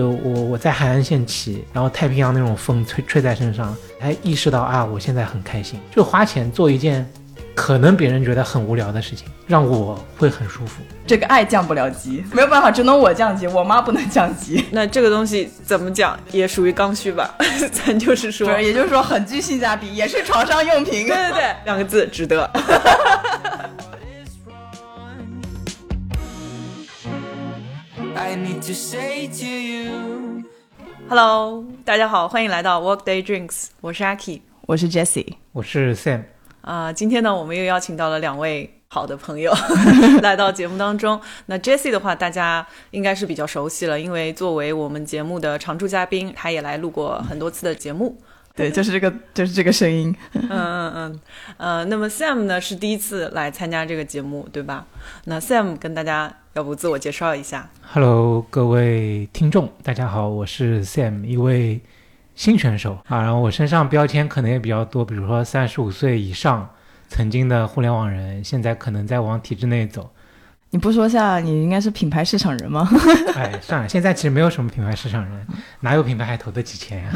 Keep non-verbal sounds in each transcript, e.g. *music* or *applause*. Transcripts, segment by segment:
就我我在海岸线骑，然后太平洋那种风吹吹在身上，才意识到啊，我现在很开心。就花钱做一件可能别人觉得很无聊的事情，让我会很舒服。这个爱降不了级，没有办法，只能我降级，我妈不能降级。那这个东西怎么讲，也属于刚需吧？*laughs* 咱就是说，也就是说很具性价比，也是床上用品。对对对，两个字，值得。*laughs* I need to say to you. Hello，大家好，欢迎来到 Workday Drinks，我是 Aki。我是 Jessie，我是 Sam，啊、今天呢，我们又邀请到了两位好的朋友 *laughs* *laughs* 来到节目当中。那 Jessie 的话，大家应该是比较熟悉了，因为作为我们节目的常驻嘉宾，他也来录过很多次的节目。对，就是这个，就是这个声音。*laughs* 嗯嗯嗯，呃，那么 Sam 呢是第一次来参加这个节目，对吧？那 Sam 跟大家要不自我介绍一下？Hello，各位听众，大家好，我是 Sam，一位新选手啊。然后我身上标签可能也比较多，比如说三十五岁以上，曾经的互联网人，现在可能在往体制内走。你不说下，你应该是品牌市场人吗？*laughs* *laughs* 哎，算了，现在其实没有什么品牌市场人，*laughs* 哪有品牌还投得起钱呀、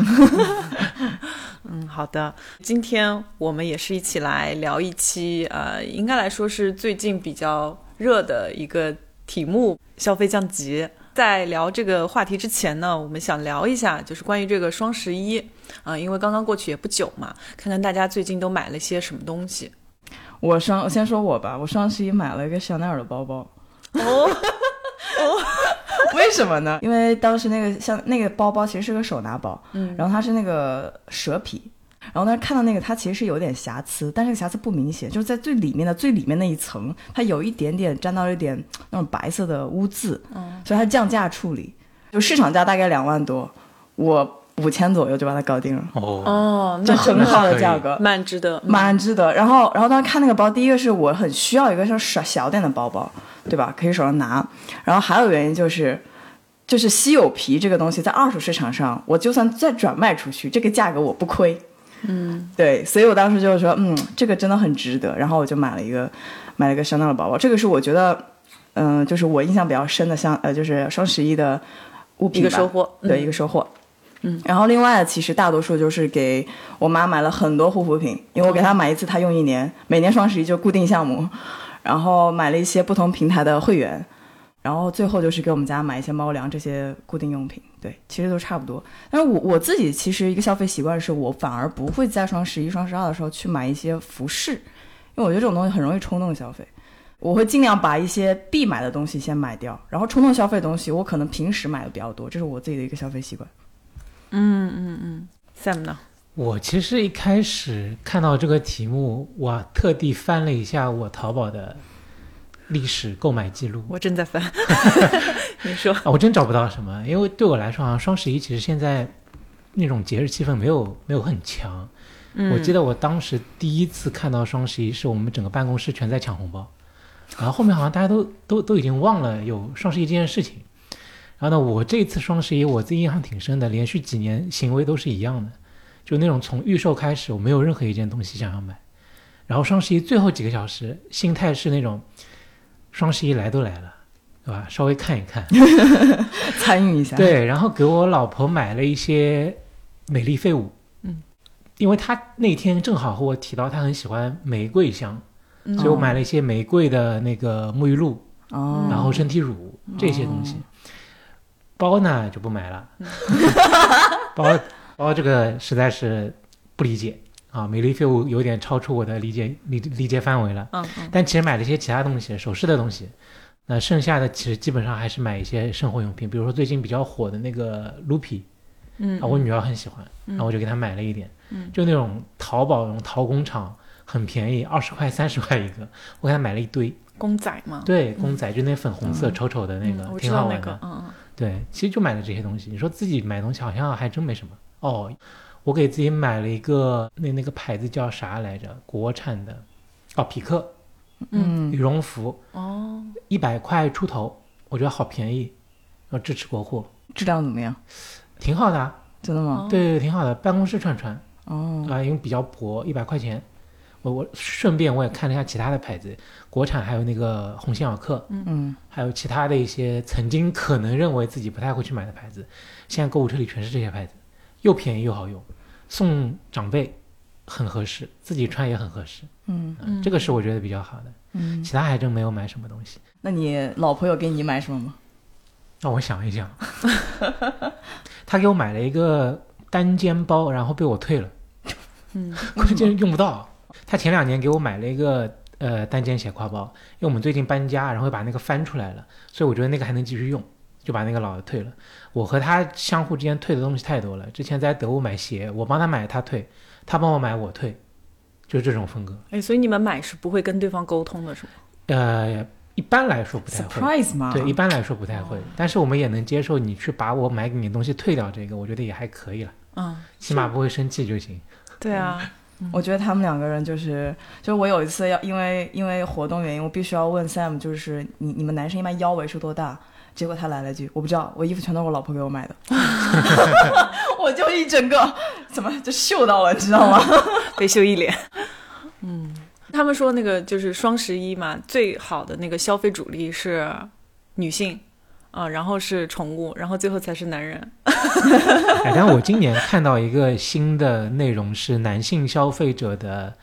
嗯，好的。今天我们也是一起来聊一期，呃，应该来说是最近比较热的一个题目——消费降级。在聊这个话题之前呢，我们想聊一下，就是关于这个双十一啊、因为刚刚过去也不久嘛，看看大家最近都买了些什么东西。我双，我先说我吧，我双十一买了一个香奈儿的包包。*laughs* 哦，为什么呢？因为当时那个像那个包包其实是个手拿包，嗯，然后它是那个蛇皮，然后但是看到那个它其实是有点瑕疵，但是瑕疵不明显，就是在最里面的最里面那一层，它有一点点沾到一点那种白色的污渍，嗯，所以它降价处理，就市场价大概两万多，我五千左右就把它搞定了，哦，哦，就那很好的价格。蛮值得，蛮值得。然后，然后当时看那个包，第一个是我很需要一个像小小点的包包，对吧？可以手上拿。然后还有原因就是，就是稀有皮这个东西在二手市场上，我就算再转卖出去，这个价格我不亏。嗯，对，所以我当时就是说，嗯，这个真的很值得。然后我就买了一个，买了一个香奈儿的包包。这个是我觉得，嗯、就是我印象比较深的香，呃，就是双十一的物品吧一个收获，对，嗯一个收获。嗯，嗯然后另外其实大多数就是给我妈买了很多护肤品，因为我给她买一次，她用一年，每年双十一就固定项目，*laughs* 然后买了一些不同平台的会员，然后最后就是给我们家买一些猫粮这些固定用品，对，其实都差不多。但是我我自己其实一个消费习惯是我反而不会在双十一、双十二的时候去买一些服饰，因为我觉得这种东西很容易冲动消费。我会尽量把一些必买的东西先买掉，然后冲动消费的东西我可能平时买的比较多，这是我自己的一个消费习惯。嗯嗯嗯，Sam 呢？我其实一开始看到这个题目，我特地翻了一下我淘宝的历史购买记录。我正在翻，*laughs* 你说，啊，我真找不到什么，因为对我来说，好像双十一其实现在那种节日气氛没有没有很强。嗯我记得我当时第一次看到双十一，是我们整个办公室全在抢红包，然后后面好像大家都都都已经忘了有双十一这件事情。然后呢，我这次双十一我自己印象挺深的，连续几年行为都是一样的，就那种从预售开始，我没有任何一件东西想要买，然后双十一最后几个小时，心态是那种双十一来都来了，对吧？稍微看一看 *laughs* *laughs* 参与一下。，对，然后给我老婆买了一些美丽废物，嗯，因为她那天正好和我提到她很喜欢玫瑰香，嗯所以我买了一些玫瑰的那个沐浴露，哦，然后身体乳这些东西。包呢就不买了，*laughs* 包包这个实在是不理解啊，美丽废物有点超出我的理解理理解范围了。嗯嗯。但其实买了一些其他东西，首饰的东西。那剩下的其实基本上还是买一些生活用品，比如说最近比较火的那个 Lupi，嗯啊，我女儿很喜欢，然后我就给她买了一点，嗯。就那种淘宝那种淘工厂很便宜，二十块三十块一个，我给她买了一堆，公仔嘛，对，公仔就那粉红色丑丑的那个，挺好玩的，，个嗯对，其实就买了这些东西。你说自己买东西好像还真没什么。哦，我给自己买了一个那那个牌子叫啥来着？国产的，哦，匹克。嗯。羽绒服，嗯，哦，一百块出头，我觉得好便宜，要支持国货，质量怎么样？挺好的啊，真的吗？对对，挺好的，办公室穿穿哦，啊、因为比较薄，一百块钱，我我顺便我也看了一下其他的牌子，国产还有那个鸿星尔克，嗯，还有其他的一些曾经可能认为自己不太会去买的牌子，现在购物车里全是这些牌子，又便宜又好用，送长辈很合适，自己穿也很合适。嗯嗯，这个是我觉得比较好的。嗯，其他还真没有买什么东西。那你老婆有给你买什么吗？*laughs* 让我想一想，*laughs* 他给我买了一个单肩包，然后被我退了，*laughs* 嗯，关键用不到。他前两年给我买了一个呃单肩斜挎包，因为我们最近搬家，然后把那个翻出来了，所以我觉得那个还能继续用，就把那个老的退了。我和他相互之间退的东西太多了。之前在德物买鞋，我帮他买他退，他帮我买我退，就是这种风格。哎，所以你们买是不会跟对方沟通的，是吗？呃，一般来说不太会。surprise 吗？对，一般来说不太会，但是我们也能接受你去把我买给你的东西退掉，这个我觉得也还可以了，嗯，起码不会生气就行。对啊，*laughs* 我觉得他们两个人就是，就是我有一次要因为因为活动原因，我必须要问 Sam，就是你你们男生一般腰围是多大？结果他来了一句我不知道，我衣服全都是我老婆给我买的，*laughs* 我就一整个怎么就秀到了，你知道吗？*laughs* 被秀一脸。嗯，他们说那个就是双十一嘛，最好的那个消费主力是女性。啊，然后是宠物，然后最后才是男人。*laughs* 哎，但我今年看到一个新的内容是男性消费者的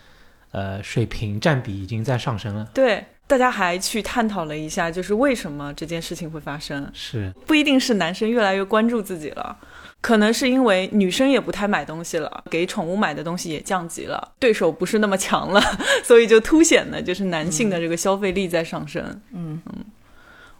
呃水平占比已经在上升了，对，大家还去探讨了一下，就是为什么这件事情会发生。是不一定是男生越来越关注自己了，可能是因为女生也不太买东西了，给宠物买的东西也降级了，对手不是那么强了，*laughs* 所以就凸显的就是男性的这个消费力在上升。嗯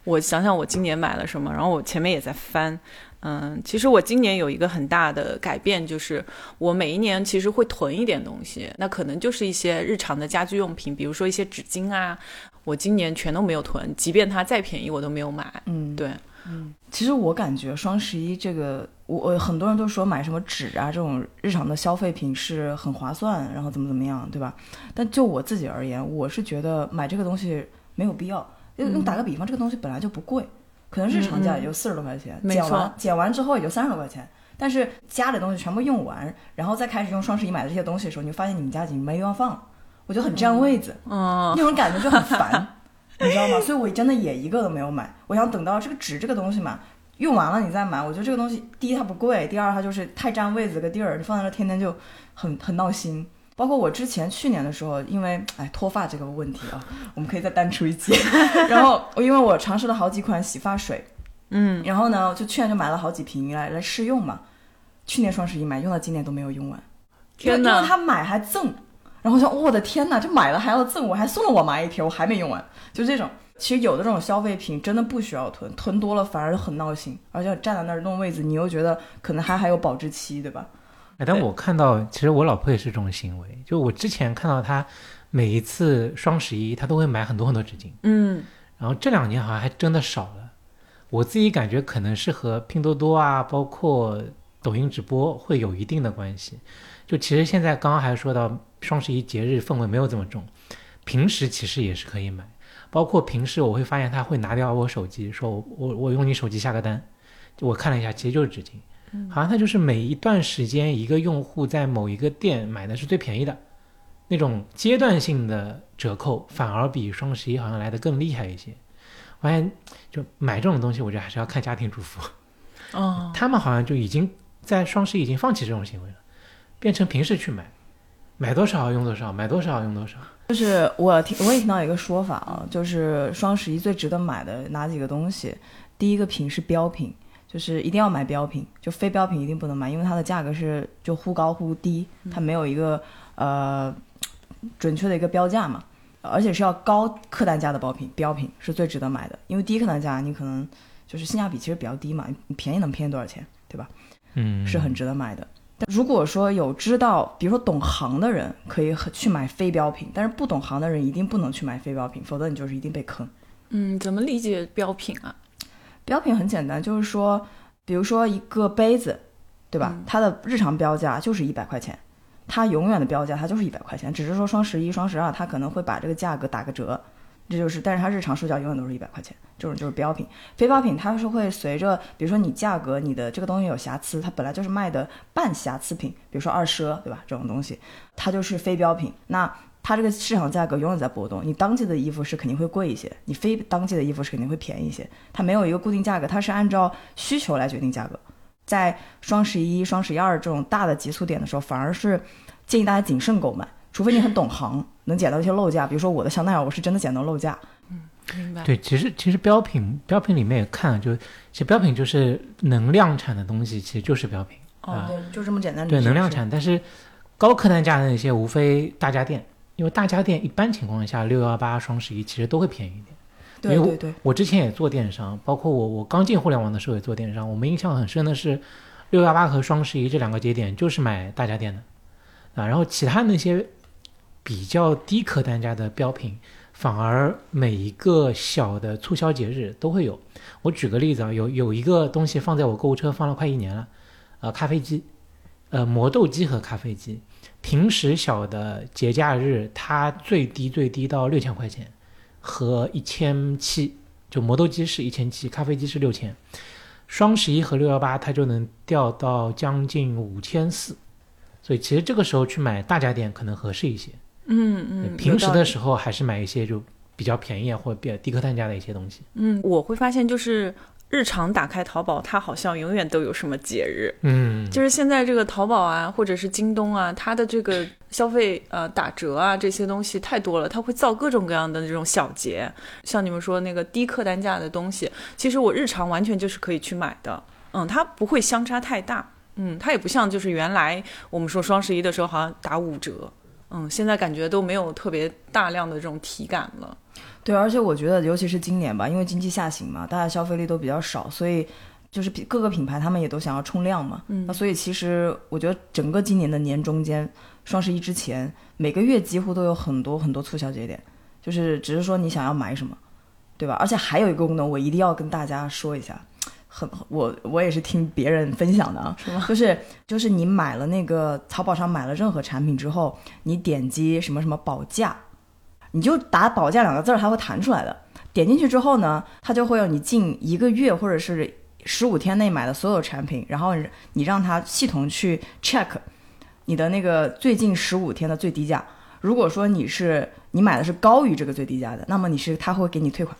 我想想，我今年买了什么，然后我前面也在翻。嗯，其实我今年有一个很大的改变，就是我每一年其实会囤一点东西，那可能就是一些日常的家居用品，比如说一些纸巾啊，我今年全都没有囤，即便它再便宜，我都没有买。嗯，对，嗯其实我感觉双十一这个，我我很多人都说买什么纸啊这种日常的消费品是很划算，然后怎么怎么样，对吧？但就我自己而言，我是觉得买这个东西没有必要。因为打个比方，这个东西本来就不贵，可能日常价也就四十多块钱，没错减完减完之后也就三十多块钱。但是家里东西全部用完，然后再开始用双十一买的这些东西的时候，你就发现你们家已经没地方放了，我觉得很占位子。嗯，那种感觉就很烦，*laughs* 你知道吗？所以我真的也一个都没有买。我想等到这个纸这个东西嘛，用完了你再买。我觉得这个东西，第一它不贵，第二它就是太占位子个地儿，你放在那天天就很很闹心。包括我之前去年的时候，因为哎脱发这个问题啊，我们可以再单出一期。*laughs* 然后我因为我尝试了好几款洗发水，嗯，然后呢，就去年就买了好几瓶来来试用嘛。去年双十一买，用到今年都没有用完。天哪因为！他买还赠，然后我想，我的天哪，这买了还要赠，我还送了我妈一瓶，我还没用完，就这种。其实有的这种消费品真的不需要囤，囤多了反而很闹心，而且站在那儿弄位子，你又觉得可能还还有保质期，对吧？哎，但我看到，其实我老婆也是这种行为。就我之前看到她每一次双十一，她都会买很多很多纸巾，嗯，然后这两年好像还真的少了。我自己感觉可能是和拼多多啊，包括抖音直播会有一定的关系。就其实现在刚刚还说到双十一节日氛围没有这么重，平时其实也是可以买，包括平时我会发现她会拿掉我手机，说我我我用你手机下个单，就我看了一下，其实就是纸巾。好像它就是每一段时间一个用户在某一个店买的是最便宜的，那种阶段性的折扣反而比双十一好像来的更厉害一些。我发现就买这种东西，我觉得还是要看家庭主妇，哦，他们好像就已经在双十一已经放弃这种行为了，变成平时去买，买多少用多少，买多少用多少。就是我听我也听到一个说法啊，就是双十一最值得买的哪几个东西？第一个品是标品，就是一定要买标品，就非标品一定不能买，因为它的价格是就忽高忽低，它没有一个呃准确的一个标价嘛，而且是要高客单价的包品，标品是最值得买的，因为低客单价你可能就是性价比其实比较低嘛，你便宜能便宜多少钱，对吧？嗯，是很值得买的。但如果说有知道，比如说懂行的人，可以很去买非标品，但是不懂行的人一定不能去买非标品，否则你就是一定被坑。嗯，怎么理解标品啊？标品很简单，就是说，比如说一个杯子，对吧？嗯它的日常标价就是一百块钱，它永远的标价它就是一百块钱，只是说双十一、双十二它可能会把这个价格打个折，这就是，但是它日常售价永远都是一百块钱，这种就是标品。非标品它是会随着，比如说你价格，你的这个东西有瑕疵，它本来就是卖的半瑕疵品，比如说二奢，对吧？这种东西，它就是非标品。那它这个市场价格永远在波动，你当季的衣服是肯定会贵一些，你非当季的衣服是肯定会便宜一些，它没有一个固定价格，它是按照需求来决定价格。在双十一、双十一二这种大的急促点的时候，反而是建议大家谨慎购买，除非你很懂行，能捡到一些漏价。比如说我的香奈儿，我是真的捡到漏价。嗯明白。对，其实其实标品标品里面也看，就其实标品就是能量产的东西，其实就是标品哦。对，就这么简单。对，能量。产，但是高客单价的那些无非大家电，因为大家电一般情况下六幺八、双十一其实都会便宜一点。对对对，我之前也做电商，包括我我刚进互联网的时候也做电商，我们印象很深的是六幺八和双十一这两个节点就是买大家电的啊，然后其他那些比较低客单价的标品，反而每一个小的促销节日都会有。我举个例子啊，有有一个东西放在我购物车放了快一年了，呃，咖啡机，呃，磨豆机和咖啡机，平时小的节假日它最低最低到六千块钱。和一千七，就磨豆机是一千七，咖啡机是六千，双十一和六幺八它就能掉到将近五千四，所以其实这个时候去买大家电可能合适一些。嗯嗯，平时的时候还是买一些就比较便宜啊或者比较低客单价的一些东西。嗯，我会发现就是日常打开淘宝，它好像永远都有什么节日。嗯，就是现在这个淘宝啊，或者是京东啊，它的这个消费呃打折啊这些东西太多了，它会造各种各样的这种小节。像你们说那个低客单价的东西，其实我日常完全就是可以去买的。嗯，它不会相差太大。嗯，它也不像就是原来我们说双十一的时候好像打五折。嗯，现在感觉都没有特别大量的这种体感了。对，而且我觉得，尤其是今年吧，因为经济下行嘛，大家消费力都比较少，所以就是比各个品牌他们也都想要冲量嘛。嗯那所以其实我觉得整个今年的年中间，双十一之前，每个月几乎都有很多很多促销节点，就是只是说你想要买什么，对吧？而且还有一个功能，我一定要跟大家说一下。很，我我也是听别人分享的啊，是吗？就是就是你买了那个淘宝上买了任何产品之后，你点击什么什么保价，你就打保价两个字儿，它会弹出来的。点进去之后呢，它就会有你近一个月或者是十五天内买的所有产品，然后你让它系统去 check 你的那个最近十五天的最低价。如果说你是你买的是高于这个最低价的，那么你是它会给你退款。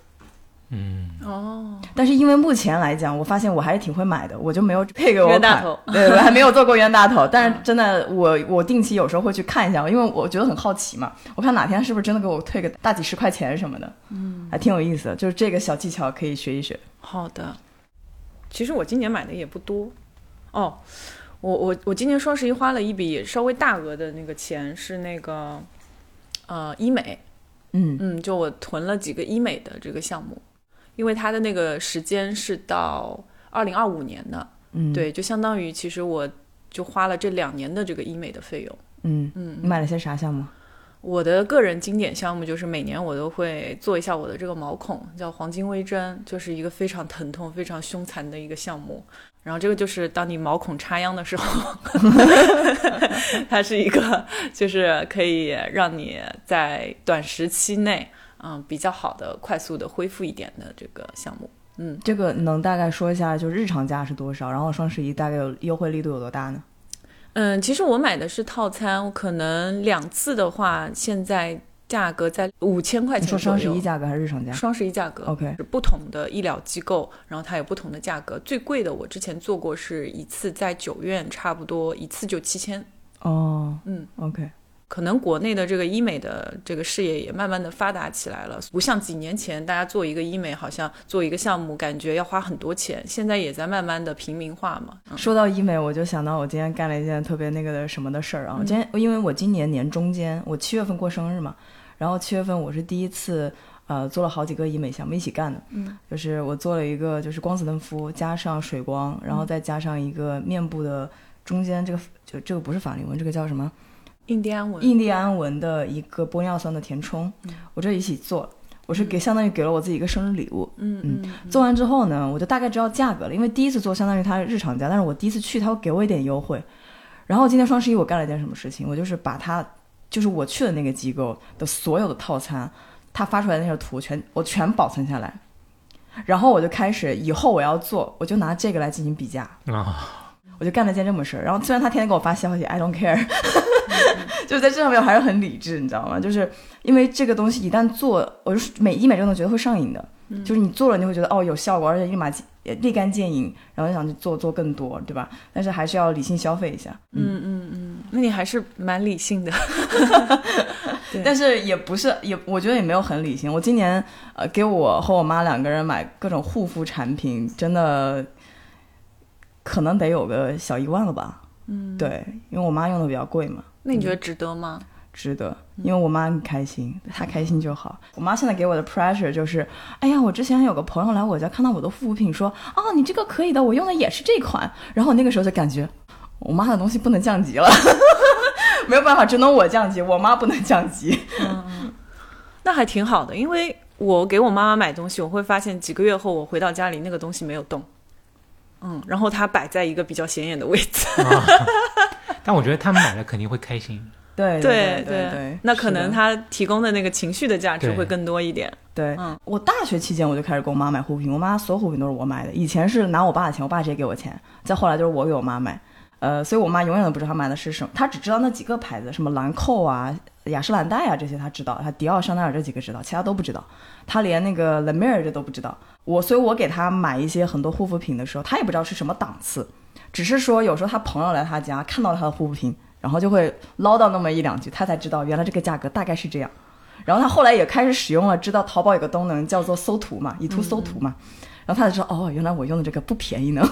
嗯，哦，但是因为目前来讲，我发现我还是挺会买的，我就没有配给我款冤大头 *laughs* 对，我还没有做过冤大头。*laughs* 但是真的，我我定期有时候会去看一下，因为我觉得很好奇嘛。我看哪天是不是真的给我退个大几十块钱什么的，嗯，还挺有意思的。就是这个小技巧可以学一学。好的，其实我今年买的也不多哦。我我我今年双十一花了一笔稍微大额的那个钱，是那个呃医美，嗯嗯，就我囤了几个医美的这个项目，因为它的那个时间是到二零二五年的，嗯，，对，就相当于其实我就花了这两年的这个医美的费用。嗯嗯，你买了些啥项目？我的个人经典项目就是每年我都会做一下我的这个毛孔，叫黄金微针，就是一个非常疼痛、非常凶残的一个项目。然后这个就是当你毛孔插秧的时候，*laughs* 它是一个就是可以让你在短时期内，嗯，比较好的、快速的恢复一点的这个项目。嗯，这个能大概说一下，就日常价是多少？然后双十一大概有优惠力度有多大呢？嗯，其实我买的是套餐，我可能两次的话，现在价格在五千块钱左右。双十一价格还是日常价双十一价格？OK，是不同的医疗机构，然后它有不同的价格。最贵的我之前做过，是一次在九院，差不多一次就七千。哦，嗯，OK，可能国内的这个医美的这个事业也慢慢的发达起来了，不像几年前大家做一个医美，好像做一个项目感觉要花很多钱，现在也在慢慢的平民化嘛。嗯说到医美，我就想到我今天干了一件特别那个的什么的事儿啊！嗯今天因为我今年年中间，我七月份过生日嘛，然后七月份我是第一次呃做了好几个医美项目一起干的，嗯，就是我做了一个就是光子嫩肤加上水光，然后再加上一个面部的中间这个就这个不是法令纹，这个叫什么？印第安纹。印第安纹的一个玻尿酸的填充，我这一起做，我是给相当于给了我自己一个生日礼物。嗯嗯做完之后呢，我就大概知道价格了，因为第一次做相当于它日常价，但是我第一次去，他会给我一点优惠。然后今天双十一我干了一件什么事情，我就是把它，就是我去的那个机构的所有的套餐，他发出来的那个图全我全保存下来，然后我就开始以后我要做，我就拿这个来进行比价。啊，*laughs* 我就干了件这么事儿，然后虽然他天天给我发消息，I don't care，*laughs* 就是在这上面我还是很理智，你知道吗？就是因为这个东西一旦做，我就是每医美这种觉得会上瘾的，就是你做了你会觉得哦有效果，而且立马立竿见影，然后就想去做做更多，对吧？但是还是要理性消费一下。嗯嗯嗯，那你还是蛮理性的。*laughs* 但是也不是，也我觉得也没有很理性。我今年呃给我和我妈两个人买各种护肤产品，真的可能得有个小一万了吧。嗯，对，因为我妈用的比较贵嘛，那你觉得值得吗？值得，因为我妈很开心，她开心就好。*laughs* 我妈现在给我的 pressure 就是，哎呀，我之前有个朋友来我家看到我的护肤品，说，哦，你这个可以的，我用的也是这款。然后我那个时候就感觉，我妈的东西不能降级了，*laughs* 没有办法，只能我降级，我妈不能降级。那还挺好的，因为我给我妈妈买东西，我会发现几个月后我回到家里那个东西没有动，嗯，然后它摆在一个比较显眼的位置。啊，但我觉得他们买了肯定会开心。*laughs* 对对对对，那可能他提供的那个情绪的价值会更多一点。对，嗯我大学期间我就开始给我妈买护肤品，我妈所有护肤品都是我买的。以前是拿我爸的钱，我爸直接给我钱，再后来就是我给我妈买。呃，所以我妈永远都不知道她买的是什么，她只知道那几个牌子，什么兰蔻啊、雅诗兰黛啊这些她知道，她迪奥、香奈儿这几个知道，其他都不知道。她连那个 La Mer 这都不知道。我，所以我给她买一些很多护肤品的时候，她也不知道是什么档次，只是说有时候他朋友来他家看到了她的护肤品，然后就会唠叨那么一两句，他才知道原来这个价格大概是这样。然后他后来也开始使用了，知道淘宝有个功能叫做搜图嘛，以图搜图嘛，然后他就说哦，原来我用的这个不便宜呢。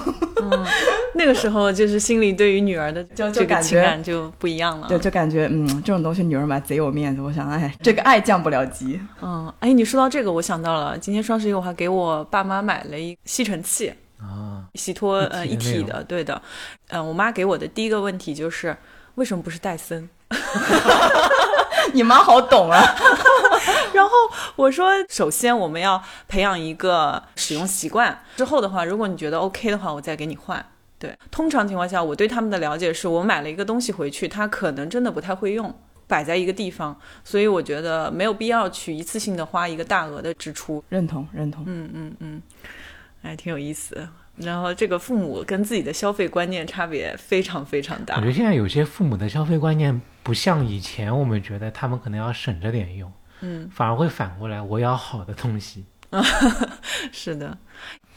那个时候就是心里对于女儿的就就感觉情感就不一样了。*laughs* 对，就感觉嗯，这种东西女儿买贼有面子。我想，哎，这个爱降不了级。嗯，哎，你说到这个，我想到了，今天双十一我还给我爸妈买了一吸尘器，啊，洗脱呃一体的那一体的，对的。嗯、我妈给我的第一个问题就是为什么不是戴森？*laughs* 你妈好懂啊。*laughs* 然后我说，首先我们要培养一个使用习惯，之后的话，如果你觉得 OK 的话，我再给你换。对，通常情况下，我对他们的了解是我买了一个东西回去，他可能真的不太会用，摆在一个地方，所以我觉得没有必要去一次性的花一个大额的支出。认同，认同。嗯嗯嗯，哎，挺有意思的。然后这个父母跟自己的消费观念差别非常非常大我觉。得现在有些父母的消费观念不像以前，我们觉得他们可能要省着点用，嗯，反而会反过来，我要好的东西。*laughs* 是的，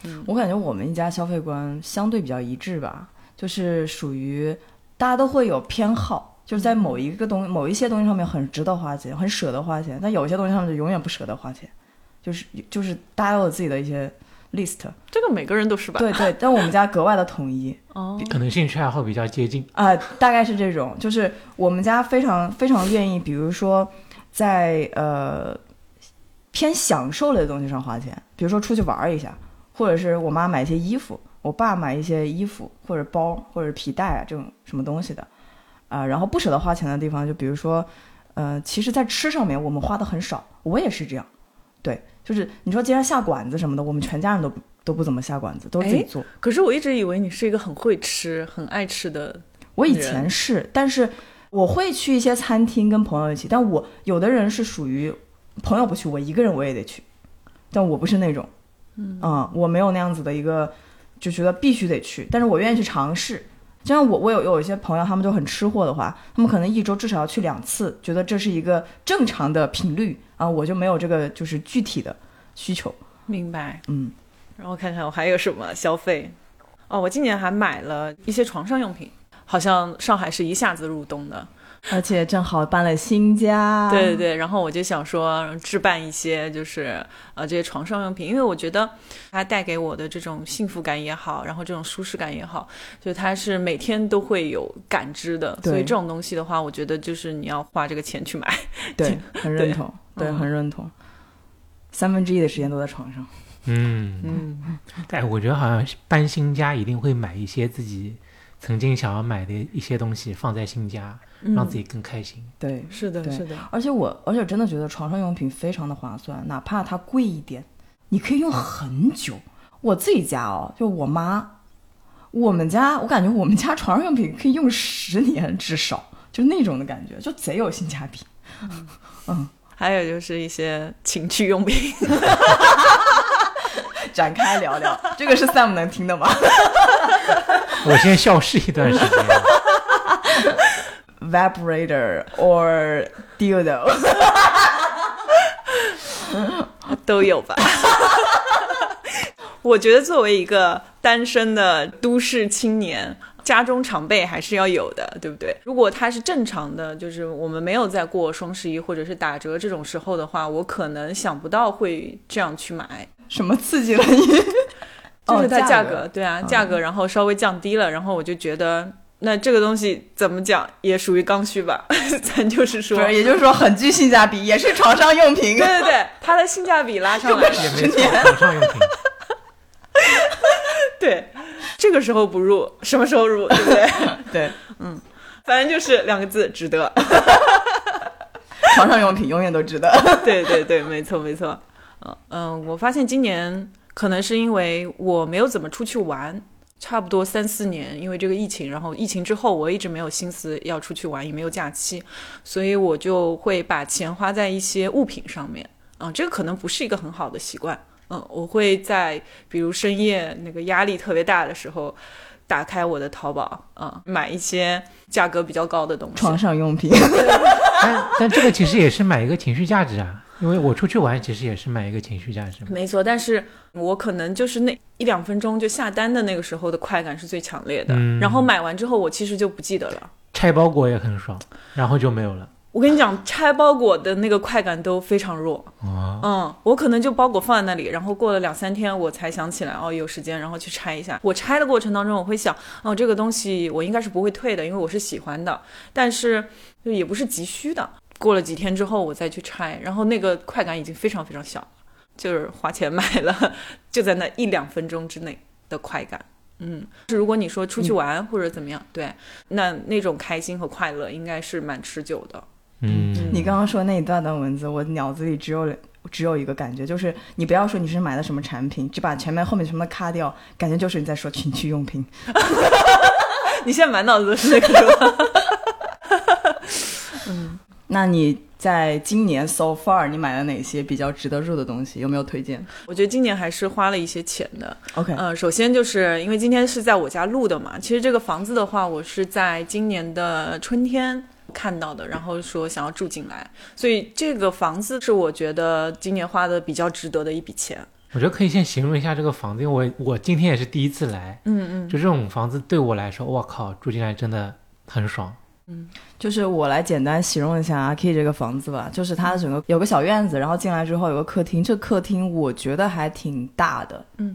嗯我感觉我们一家消费观相对比较一致吧，就是属于大家都会有偏好，就是在某一个东某一些东西上面很值得花钱，很舍得花钱，但有些东西上面就永远不舍得花钱，就是就是大家都有自己的一些 list，这个每个人都是吧？对对，*laughs* 但我们家格外的统一，哦，可能兴趣爱好比较接近。啊、大概是这种，就是我们家非常非常愿意，比如说在呃偏享受类的东西上花钱，比如说出去玩儿一下，或者是我妈买一些衣服，我爸买一些衣服或者包或者皮带啊这种什么东西的，啊、然后不舍得花钱的地方，就比如说，呃，其实在吃上面我们花的很少，我也是这样，对，就是你说既然下馆子什么的，我们全家人都都不怎么下馆子，都是自己哎做。可是我一直以为你是一个很会吃、很爱吃的。我以前是，但是我会去一些餐厅跟朋友一起，但我有的人是属于朋友不去，我一个人我也得去，但我不是那种，嗯我没有那样子的一个就觉得必须得去，但是我愿意去尝试。就像我，我有有一些朋友，他们就很吃货的话，他们可能一周至少要去两次，觉得这是一个正常的频率啊，我就没有这个就是具体的需求，明白。嗯，然后看看我还有什么消费。哦，我今年还买了一些床上用品，好像上海是一下子入冬的。而且正好搬了新家，对对对，然后我就想说置办一些就是呃这些床上用品，因为我觉得它带给我的这种幸福感也好，然后这种舒适感也好，就它是每天都会有感知的，所以这种东西的话，我觉得就是你要花这个钱去买。*laughs* 对，很认同，对，嗯很认同。三分之一的时间都在床上。嗯，嗯，*laughs* 但我觉得好像搬新家一定会买一些自己曾经想要买的一些东西放在新家，让自己更开心。对，是的，对是的，而且我，而且真的觉得床上用品非常的划算，哪怕它贵一点，你可以用很久。我自己家哦，就我妈，我们家，我感觉我们家床上用品可以用十年至少，就那种的感觉，就贼有性价比。嗯还有就是一些情趣用品。*laughs* 展开聊聊，这个是 Sam 能听的吗我先消失一段时间。*laughs* vibrator or dildo？*laughs* 都有吧。*laughs* 我觉得作为一个单身的都市青年，家中常备还是要有的，对不对？如果它是正常的，就是我们没有在过双十一或者是打折这种时候的话，我可能想不到会这样去买。什么刺激了你？*laughs* 就是它价哦格，对啊，价格然后稍微降低了，然后我就觉得。那这个东西怎么讲也属于刚需吧，*laughs* 咱就是说，也就是说很具性价比，也是床上用品。对对对，它的性价比拉上来了，也没错，床上用品。*laughs* 对，这个时候不入，什么时候入，对不对？*laughs* 对，嗯反正就是两个字，值得。床上用品永远都值得。对对对，没错没错。嗯嗯，我发现今年可能是因为我没有怎么出去玩，差不多三四年，因为这个疫情，然后疫情之后我一直没有心思要出去玩，也没有假期，所以我就会把钱花在一些物品上面。嗯，这个可能不是一个很好的习惯。嗯，我会在比如深夜那个压力特别大的时候。打开我的淘宝啊、买一些价格比较高的东西。床上用品，但 *laughs* 但这个其实也是买一个情绪价值啊，因为我出去玩其实也是买一个情绪价值。没错，但是我可能就是那一两分钟就下单的那个时候的快感是最强烈的，嗯然后买完之后我其实就不记得了。拆包裹也很爽，然后就没有了。我跟你讲，拆包裹的那个快感都非常弱。哦，嗯，我可能就包裹放在那里，然后过了两三天我才想起来，哦，有时间，然后去拆一下。我拆的过程当中，我会想，哦，这个东西我应该是不会退的，因为我是喜欢的，但是就也不是急需的。过了几天之后，我再去拆，然后那个快感已经非常非常小了，就是花钱买了，就在那一两分钟之内的快感。嗯，是如果你说出去玩或者怎么样，对，那那种开心和快乐应该是蛮持久的。嗯，你刚刚说那一段段文字，我脑子里只有只有一个感觉，就是你不要说你是买的什么产品，只把前面后面全部卡掉，感觉就是你在说情趣用品。*laughs* 你现在满脑子都是那个是吧？*laughs* 那你在今年 so far 你买了哪些比较值得入的东西？有没有推荐我觉得今年还是花了一些钱的。？OK，呃，首先就是因为今天是在我家录的嘛，其实这个房子的话，我是在今年的春天看到的，然后说想要住进来，所以这个房子是我觉得今年花的比较值得的一笔钱。我觉得可以先形容一下这个房子，因为我我今天也是第一次来，嗯嗯，就这种房子对我来说，我靠，住进来真的很爽。就是我来简单形容一下阿 K 这个房子吧，就是它整个有个小院子，然后进来之后有个客厅，这客厅我觉得还挺大的，嗯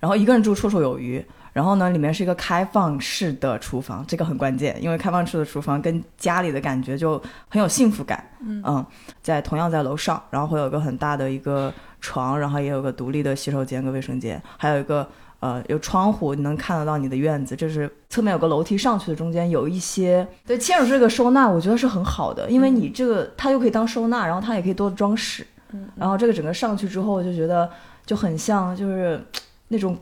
然后一个人住绰绰有余。然后呢，里面是一个开放式的厨房，这个很关键，因为开放式的厨房跟家里的感觉就很有幸福感。嗯在同样在楼上，然后会有一个很大的一个床，然后也有个独立的洗手间跟卫生间，还有一个呃有窗户，你能看得到你的院子。这是侧面有个楼梯上去的，中间有一些对嵌入这个收纳，我觉得是很好的，因为你这个它又可以当收纳，然后它也可以多装饰。嗯然后这个整个上去之后，就觉得就很像就是那种。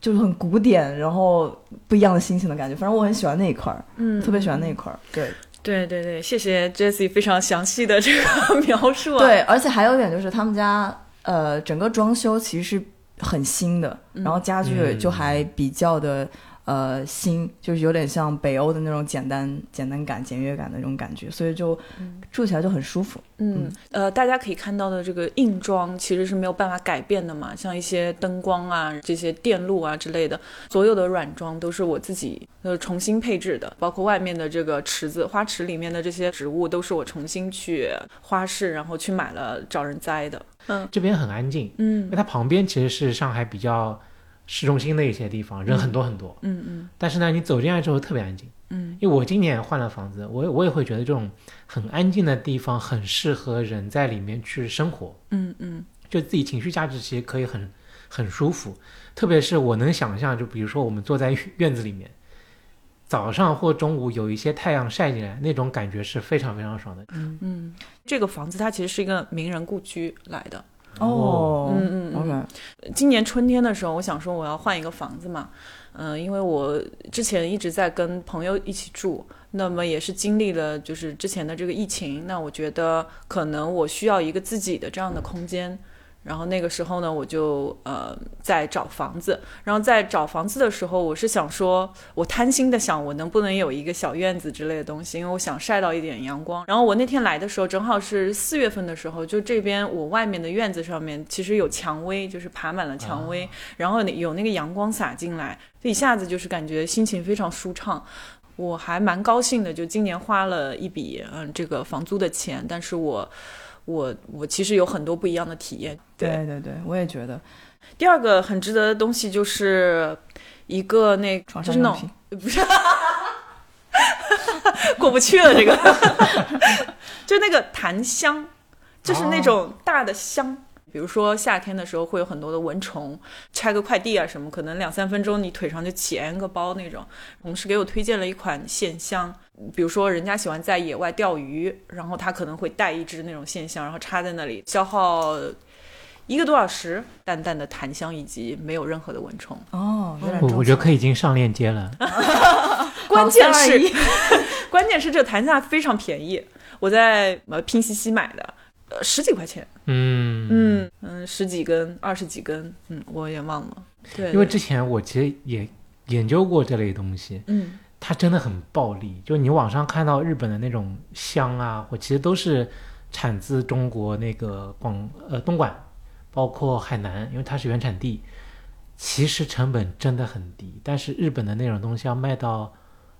就是很古典，然后不一样的心情的感觉。反正我很喜欢那一块儿，嗯特别喜欢那一块儿。对对对对，谢谢 Jessie 非常详细的这个 *laughs* 描述、啊。对，而且还有一点就是他们家呃整个装修其实是很新的，然后家具嗯。就还比较的、呃新，就是有点像北欧的那种简单简单感、简约感的那种感觉，所以就住起来就很舒服。嗯，呃，大家可以看到的这个硬装其实是没有办法改变的嘛，像一些灯光啊、这些电路啊之类的，所有的软装都是我自己呃重新配置的，包括外面的这个池子、花池里面的这些植物都是我重新去花市，然后去买了找人栽的。嗯这边很安静，嗯因嗯为它旁边其实是上海比较市中心的一些地方，人很多很多。嗯嗯但是呢，你走进来之后特别安静。嗯因为我今年换了房子，我我也会觉得这种很安静的地方很适合人在里面去生活，嗯嗯就自己情绪价值其实可以很很舒服。特别是我能想象，就比如说我们坐在院子里面，早上或中午有一些太阳晒进来，那种感觉是非常非常爽的。嗯嗯，这个房子它其实是一个名人故居来的。哦嗯嗯嗯 OK，今年春天的时候，我想说我要换一个房子嘛，嗯、因为我之前一直在跟朋友一起住，那么也是经历了就是之前的这个疫情，那我觉得可能我需要一个自己的这样的空间。然后那个时候呢，我就呃在找房子，然后在找房子的时候，我是想说，我贪心的想，我能不能有一个小院子之类的东西，因为我想晒到一点阳光。然后我那天来的时候，正好是四月份的时候，就这边我外面的院子上面其实有蔷薇，就是爬满了蔷薇，然后有那个阳光洒进来，就一下子就是感觉心情非常舒畅。我还蛮高兴的，就今年花了一笔嗯这个房租的钱，但是我。我我其实有很多不一样的体验，对对对，我也觉得。第二个很值得的东西就是一个那床就是那种不是过不去了这个，*laughs* 就那个檀香，就是那种大的香。比如说夏天的时候会有很多的蚊虫，拆个快递啊什么，可能两三分钟你腿上就起 N 个包那种。同事给我推荐了一款线香，比如说人家喜欢在野外钓鱼，然后他可能会带一支那种线香，然后插在那里，消耗一个多小时，淡淡的檀香以及没有任何的蚊虫。哦，我我觉得可以。已经上链接了。*laughs* 关键是 *laughs* 关键是这个檀香非常便宜，我在呃拼夕夕买的，呃十几块钱。嗯嗯嗯，十几根、二十几根，嗯，我也忘了。对，因为之前我其实也研究过这类东西，嗯它真的很暴利。就你网上看到日本的那种香啊，我其实都是产自中国那个广呃东莞，包括海南，因为它是原产地，其实成本真的很低。但是日本的那种东西要卖到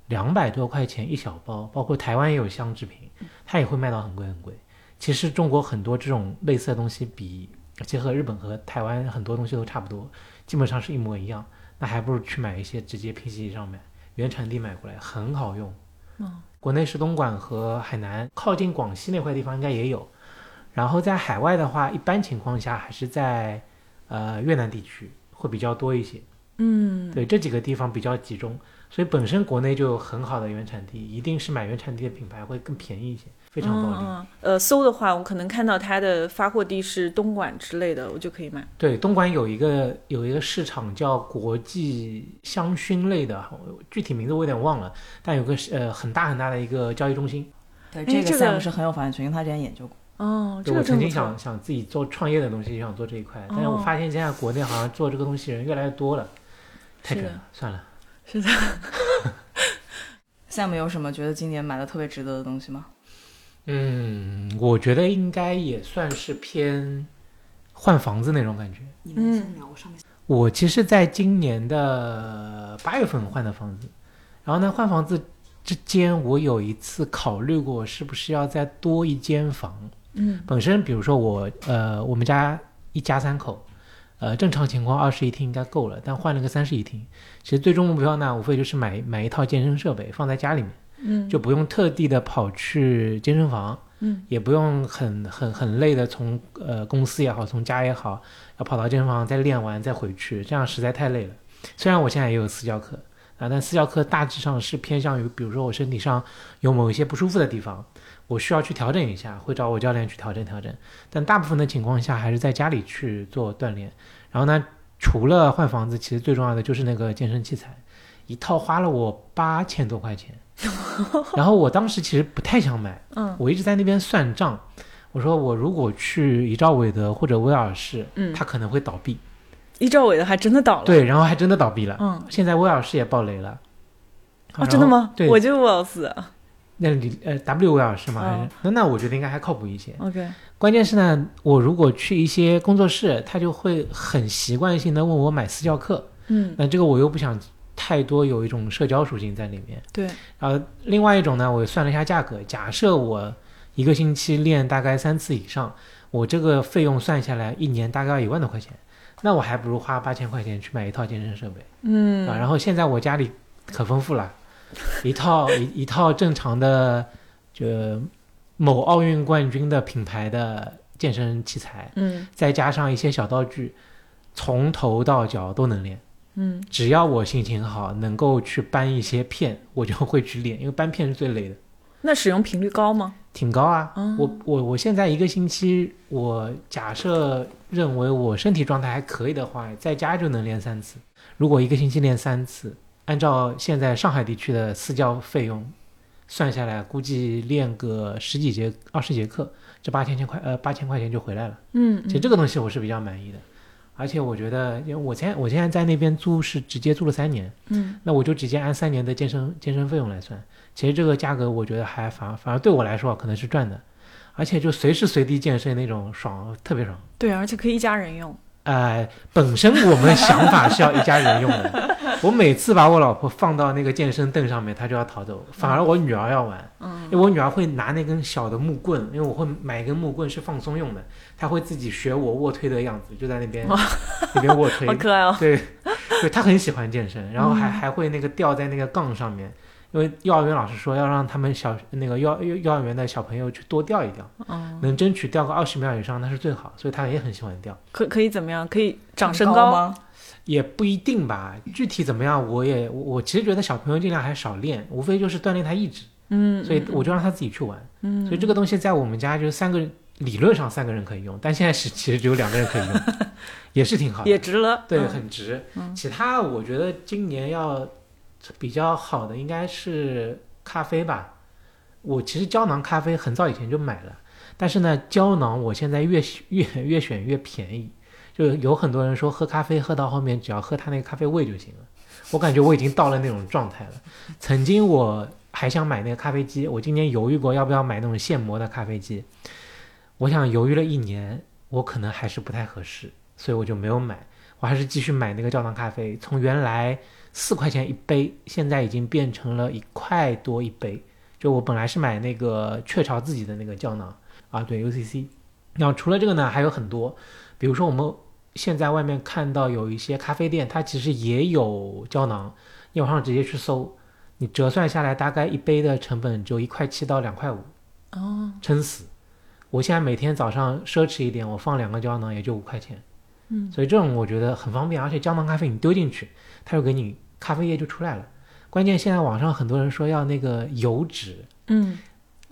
两百多块钱一小包，包括台湾也有香制品，它也会卖到很贵很贵。其实中国很多这种类似的东西比，结合日本和台湾很多东西都差不多，基本上是一模一样。那还不如去买一些直接拼夕夕上买，原产地买过来很好用。嗯，国内是东莞和海南，靠近广西那块地方应该也有。然后在海外的话，一般情况下还是在呃越南地区会比较多一些。嗯，对，这几个地方比较集中，所以本身国内就有很好的原产地，一定是买原产地的品牌会更便宜一些，非常暴利。嗯嗯呃，搜的话，我可能看到它的发货地是东莞之类的，我就可以买。对，东莞有一个有一个市场叫国际香薰类的，具体名字我有点忘了，但有个呃很大很大的一个交易中心。对，这个哎这个 Sam 是很有发言权，因为他之前研究过。哦，这个我曾经。想想自己做创业的东西，就想做这一块，但是我哦发现现在国内好像做这个东西人越来越多了，太是的准了，算了。是的，*laughs* Sam 有什么觉得今年买的特别值得的东西吗？嗯，我觉得应该也算是偏换房子那种感觉。你们先聊，我上面。我其实在今年的八月份换的房子，然后呢，换房子之间我有一次考虑过是不是要再多一间房。嗯本身比如说我呃我们家一家三口，呃正常情况二室一厅应该够了，但换了个三室一厅，其实最终目标呢无非就是买买一套健身设备放在家里面，嗯，就不用特地的跑去健身房，嗯，也不用很很很累的从呃公司也好，从家也好，要跑到健身房再练完再回去，这样实在太累了。虽然我现在也有私教课啊，但私教课大致上是偏向于，比如说我身体上有某一些不舒服的地方，我需要去调整一下，会找我教练去调整调整。但大部分的情况下还是在家里去做锻炼。然后呢，除了换房子，其实最重要的就是那个健身器材，一套花了我八千多块钱。*laughs* 然后我当时其实不太想买，嗯我一直在那边算账，我说我如果去一兆韦德或者威尔士，嗯它可能会倒闭。一兆韦德还真的倒了。，对，然后还真的倒闭了。嗯，现在威尔士也爆雷了。哦，真的吗？对，我就 Wells。那你呃 W 威尔士吗？还是哦那那我觉得应该还靠谱一些。OK，关键是呢，我如果去一些工作室，他就会很习惯性的问我买私教课，嗯，那这个我又不想太多有一种社交属性在里面。对，然后另外一种呢，我算了一下价格，假设我一个星期练大概三次以上，我这个费用算下来一年大概要一万多块钱，那我还不如花八千块钱去买一套健身设备。嗯啊，然后现在我家里可丰富了，一套一一套正常的，就某奥运冠军的品牌的健身器材，嗯再加上一些小道具，从头到脚都能练。嗯只要我心情好，能够去搬一些片，我就会去练，因为搬片是最累的，那使用频率高吗？挺高啊。嗯我我我现在一个星期，我假设认为我身体状态还可以的话，在家就能练三次。如果一个星期练三次，按照现在上海地区的私教费用，算下来估计练个十几节、二十节课，这八千千块呃八千块钱就回来了。嗯其实这个东西我是比较满意的，而且我觉得，因为我现在我现在在那边租是直接租了三年，嗯那我就直接按三年的健身健身费用来算，其实这个价格我觉得还反而反而对我来说可能是赚的，而且就随时随地健身那种爽，特别爽。对，而且可以一家人用。呃，本身我们想法是要一家人用的，*laughs* 我每次把我老婆放到那个健身凳上面，她就要逃走，反而我女儿要玩，嗯因为我女儿会拿那根小的木棍，因为我会买一根木棍是放松用的，她会自己学我卧推的样子，就在那边 *laughs* 那边卧推好，可爱哦。对，对他很喜欢健身，然后还还会那个吊在那个杠上面，因为幼儿园老师说要让他们小那个幼幼幼儿园的小朋友去多吊一吊，嗯，能争取吊个二十秒以上那是最好，所以他也很喜欢吊。可可以怎么样？可以长身长高？吗？也不一定吧，具体怎么样，我也我我其实觉得小朋友尽量还少练，无非就是锻炼他意志，嗯，所以我就让他自己去玩。嗯，所以这个东西在我们家就是三个人，理论上三个人可以用，但现在是其实只有两个人可以用，*laughs* 也是挺好的，也值了。对，嗯很值。嗯其他我觉得今年要比较好的应该是咖啡吧。我其实胶囊咖啡很早以前就买了，但是呢，胶囊我现在越 *laughs* 越越选越便宜。就有很多人说喝咖啡喝到后面只要喝它那个咖啡味就行了，我感觉我已经到了那种状态了。*laughs* 曾经我还想买那个咖啡机，我今年犹豫过要不要买那种现磨的咖啡机，我想犹豫了一年，我可能还是不太合适，所以我就没有买。我还是继续买那个胶囊咖啡，从原来四块钱一杯，现在已经变成了一块多一杯。就我本来是买那个雀巢自己的那个胶囊啊，对 UCC。然后除了这个呢，还有很多，比如说我们现在外面看到有一些咖啡店，它其实也有胶囊，你网上直接去搜，你折算下来大概一杯的成本只有一块七到两块五，哦，撑死。我现在每天早上奢侈一点，我放两个胶囊也就五块钱。嗯，所以这种我觉得很方便，而且胶囊咖啡你丢进去，它就给你咖啡液就出来了。关键现在网上很多人说要那个油脂，嗯，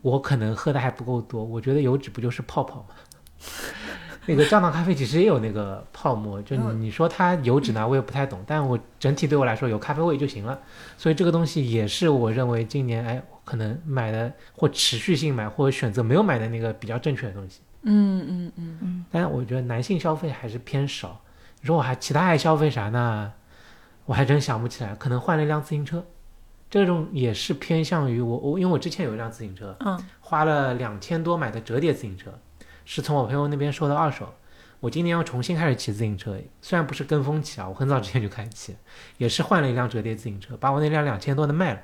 我可能喝的还不够多，我觉得油脂不就是泡泡吗？*laughs* 那个胶囊咖啡其实也有那个泡沫，就你你说它油脂呢，我也不太懂，但我整体对我来说有咖啡味就行了。所以这个东西也是我认为今年哎可能买的或持续性买或者选择没有买的那个比较正确的东西。嗯嗯嗯嗯但是我觉得男性消费还是偏少。你说我还其他还消费啥呢？我还真想不起来。可能换了一辆自行车，这种也是偏向于我我因为我之前有一辆自行车，嗯花了两千多买的折叠自行车，是从我朋友那边收的二手。我今年要重新开始骑自行车，虽然不是跟风骑啊，我很早之前就开始骑，也是换了一辆折叠自行车，把我那辆两千多的卖了，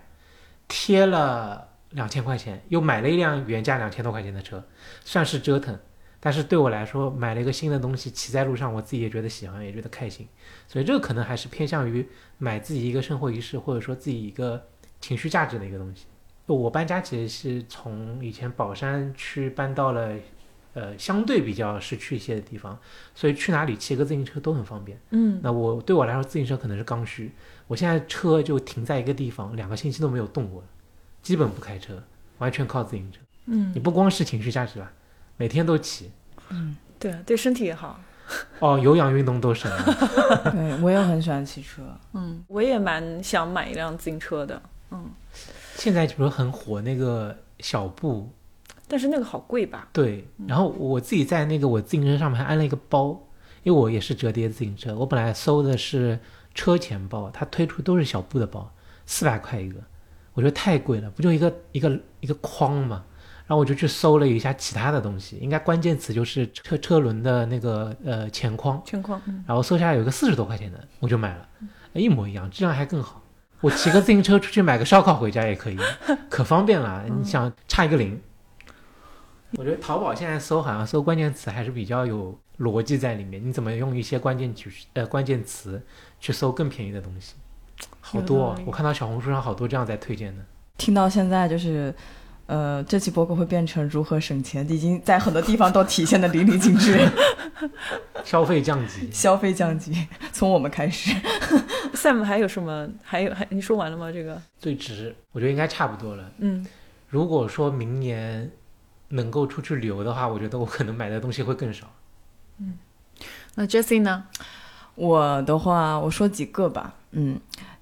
贴了两千块钱，又买了一辆原价两千多块钱的车，算是折腾。但是对我来说，买了一个新的东西，骑在路上，我自己也觉得喜欢，也觉得开心。所以这个可能还是偏向于买自己一个生活仪式，或者说自己一个情绪价值的一个东西。我搬家其实是从以前宝山区搬到了，呃，相对比较市区一些的地方，所以去哪里骑个自行车都很方便。嗯那我对我来说，自行车可能是刚需。我现在车就停在一个地方，两个星期都没有动过，基本不开车，完全靠自行车。嗯你，不光是情绪价值吧，每天都骑。嗯对，对身体也好。*laughs* 哦，有氧运动都省了。*laughs* 对我也很喜欢骑车。嗯，我也蛮想买一辆自行车的。嗯，现在不是很火那个小布，但是那个好贵吧？对。然后我自己在那个我自行车上面还安了一个包，因为我也是折叠自行车，我本来搜的是车前包，它推出都是小布的包，四百块一个，我觉得太贵了，不就一个一个一个框嘛。然后我就去搜了一下其他的东西，应该关键词就是车车轮的那个呃前框，前框。嗯然后搜下来有一个四十多块钱的，我就买了，一模一样，质量还更好。我骑个自行车出去买个烧烤回家也可以，*laughs* 可方便了。你想差一个零，我觉得淘宝现在搜好像搜关键词还是比较有逻辑在里面。你怎么用一些关键句呃关键词去搜更便宜的东西？好多我看到小红书上好多这样在推荐的。听到现在就是，呃，这期博客会变成如何省钱，已经在很多地方都体现的淋漓尽致。*laughs* 消费降级，消费降级，从我们开始。*laughs* Sam 还有什么？还有还你说完了吗？这个？最值，我觉得应该差不多了。嗯如果说明年能够出去旅游的话，我觉得我可能买的东西会更少。嗯那 Jessie 呢？我的话，我说几个吧。嗯，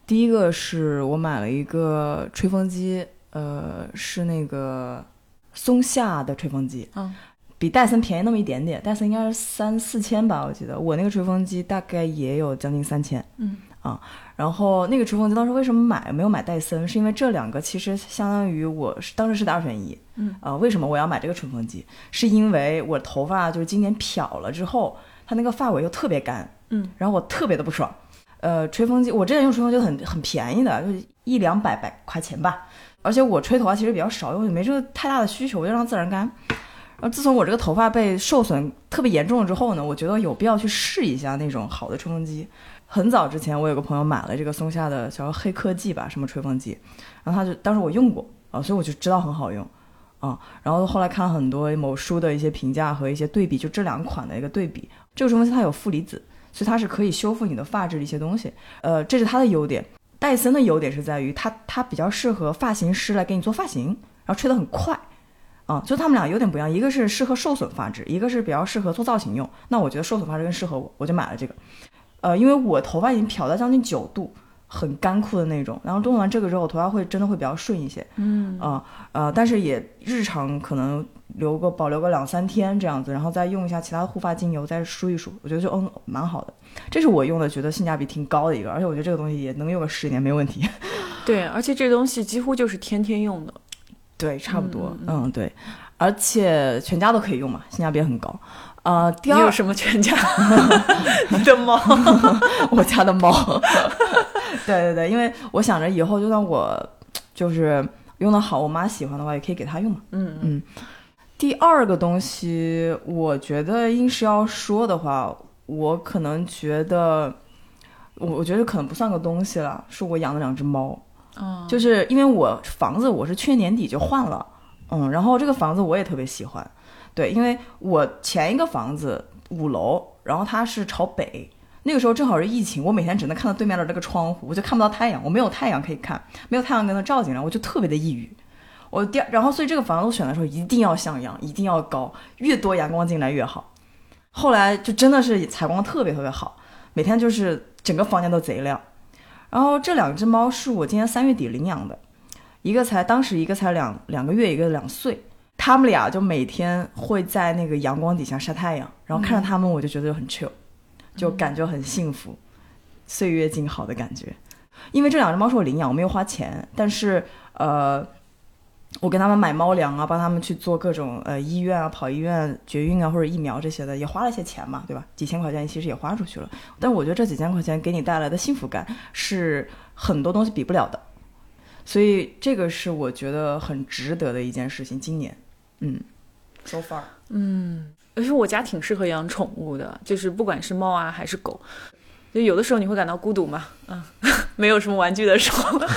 第一个是我买了一个吹风机，呃，是那个松下的吹风机，嗯，比戴森便宜那么一点点，戴森应该是三四千吧，我记得我那个吹风机大概也有将近三千，嗯。啊，然后那个吹风机当时为什么买没有买戴森，是因为这两个其实相当于我是当时是的二选一，嗯，啊，为什么我要买这个吹风机？是因为我头发就是今年漂了之后，它那个发尾又特别干，嗯，然后我特别的不爽。呃，吹风机我之前用吹风机很很便宜的，就是一两百百块钱吧。而且我吹头发其实比较少，因为没这个太大的需求，我就让它自然干。然后自从我这个头发被受损特别严重了之后呢，我觉得有必要去试一下那种好的吹风机。很早之前，我有个朋友买了这个松下的叫黑科技吧，什么吹风机，然后他就当时我用过啊，所以我就知道很好用啊。然后后来看很多某书的一些评价和一些对比，就这两款的一个对比，这个吹风机它有负离子，所以它是可以修复你的发质的一些东西，呃，这是它的优点。戴森的优点是在于它它比较适合发型师来给你做发型，然后吹得很快。啊，就他们俩有点不一样，一个是适合受损发质，一个是比较适合做造型用。那我觉得受损发质更适合我，我就买了这个。呃，因为我头发已经漂到将近九度，很干枯的那种。然后用完这个之后，头发会真的会比较顺一些。嗯啊呃，但是也日常可能留个保留个两三天这样子，然后再用一下其他的护发精油再梳一梳，我觉得就嗯蛮好的。这是我用的觉得性价比挺高的一个，而且我觉得这个东西也能用个十年没问题。*laughs* 对，而且这东西几乎就是天天用的。对，差不多，嗯嗯对，而且全家都可以用嘛，性价比很高。呃，第你有二，什么全家 *laughs* 你的猫？*laughs* 我家的猫，对对对，因为我想着以后就算我就是用的好，我妈喜欢的话，也可以给她用嘛。嗯嗯第二个东西，我觉得硬是要说的话，我可能觉得，我我觉得可能不算个东西了，是我养的两只猫。嗯，就是因为我房子我是去年年底就换了，嗯，然后这个房子我也特别喜欢，对，因为我前一个房子五楼，然后它是朝北，那个时候正好是疫情，我每天只能看到对面的这个窗户，我就看不到太阳，我没有太阳可以看，没有太阳跟它照进来，我就特别的抑郁。我第二，然后所以这个房子我选的时候一定要向阳，一定要高，越多阳光进来越好。后来就真的是采光特别特别好，每天就是整个房间都贼亮。然后这两只猫是我今年三月底领养的，一个才当时一个才两两个月，一个两岁。他们俩就每天会在那个阳光底下晒太阳，然后看着他们我就觉得就很 chill，就感觉很幸福，岁月静好的感觉。因为这两只猫是我领养，我没有花钱，但是呃，我给他们买猫粮啊，帮他们去做各种呃医院啊、跑医院、绝育啊或者疫苗这些的，也花了些钱嘛，对吧？几千块钱其实也花出去了。但我觉得这几千块钱给你带来的幸福感是很多东西比不了的，所以这个是我觉得很值得的一件事情。今年，嗯，so far，嗯，而且我家挺适合养宠物的，就是不管是猫啊还是狗，就有的时候你会感到孤独嘛，嗯，*laughs* 没有什么玩具的时候，*laughs*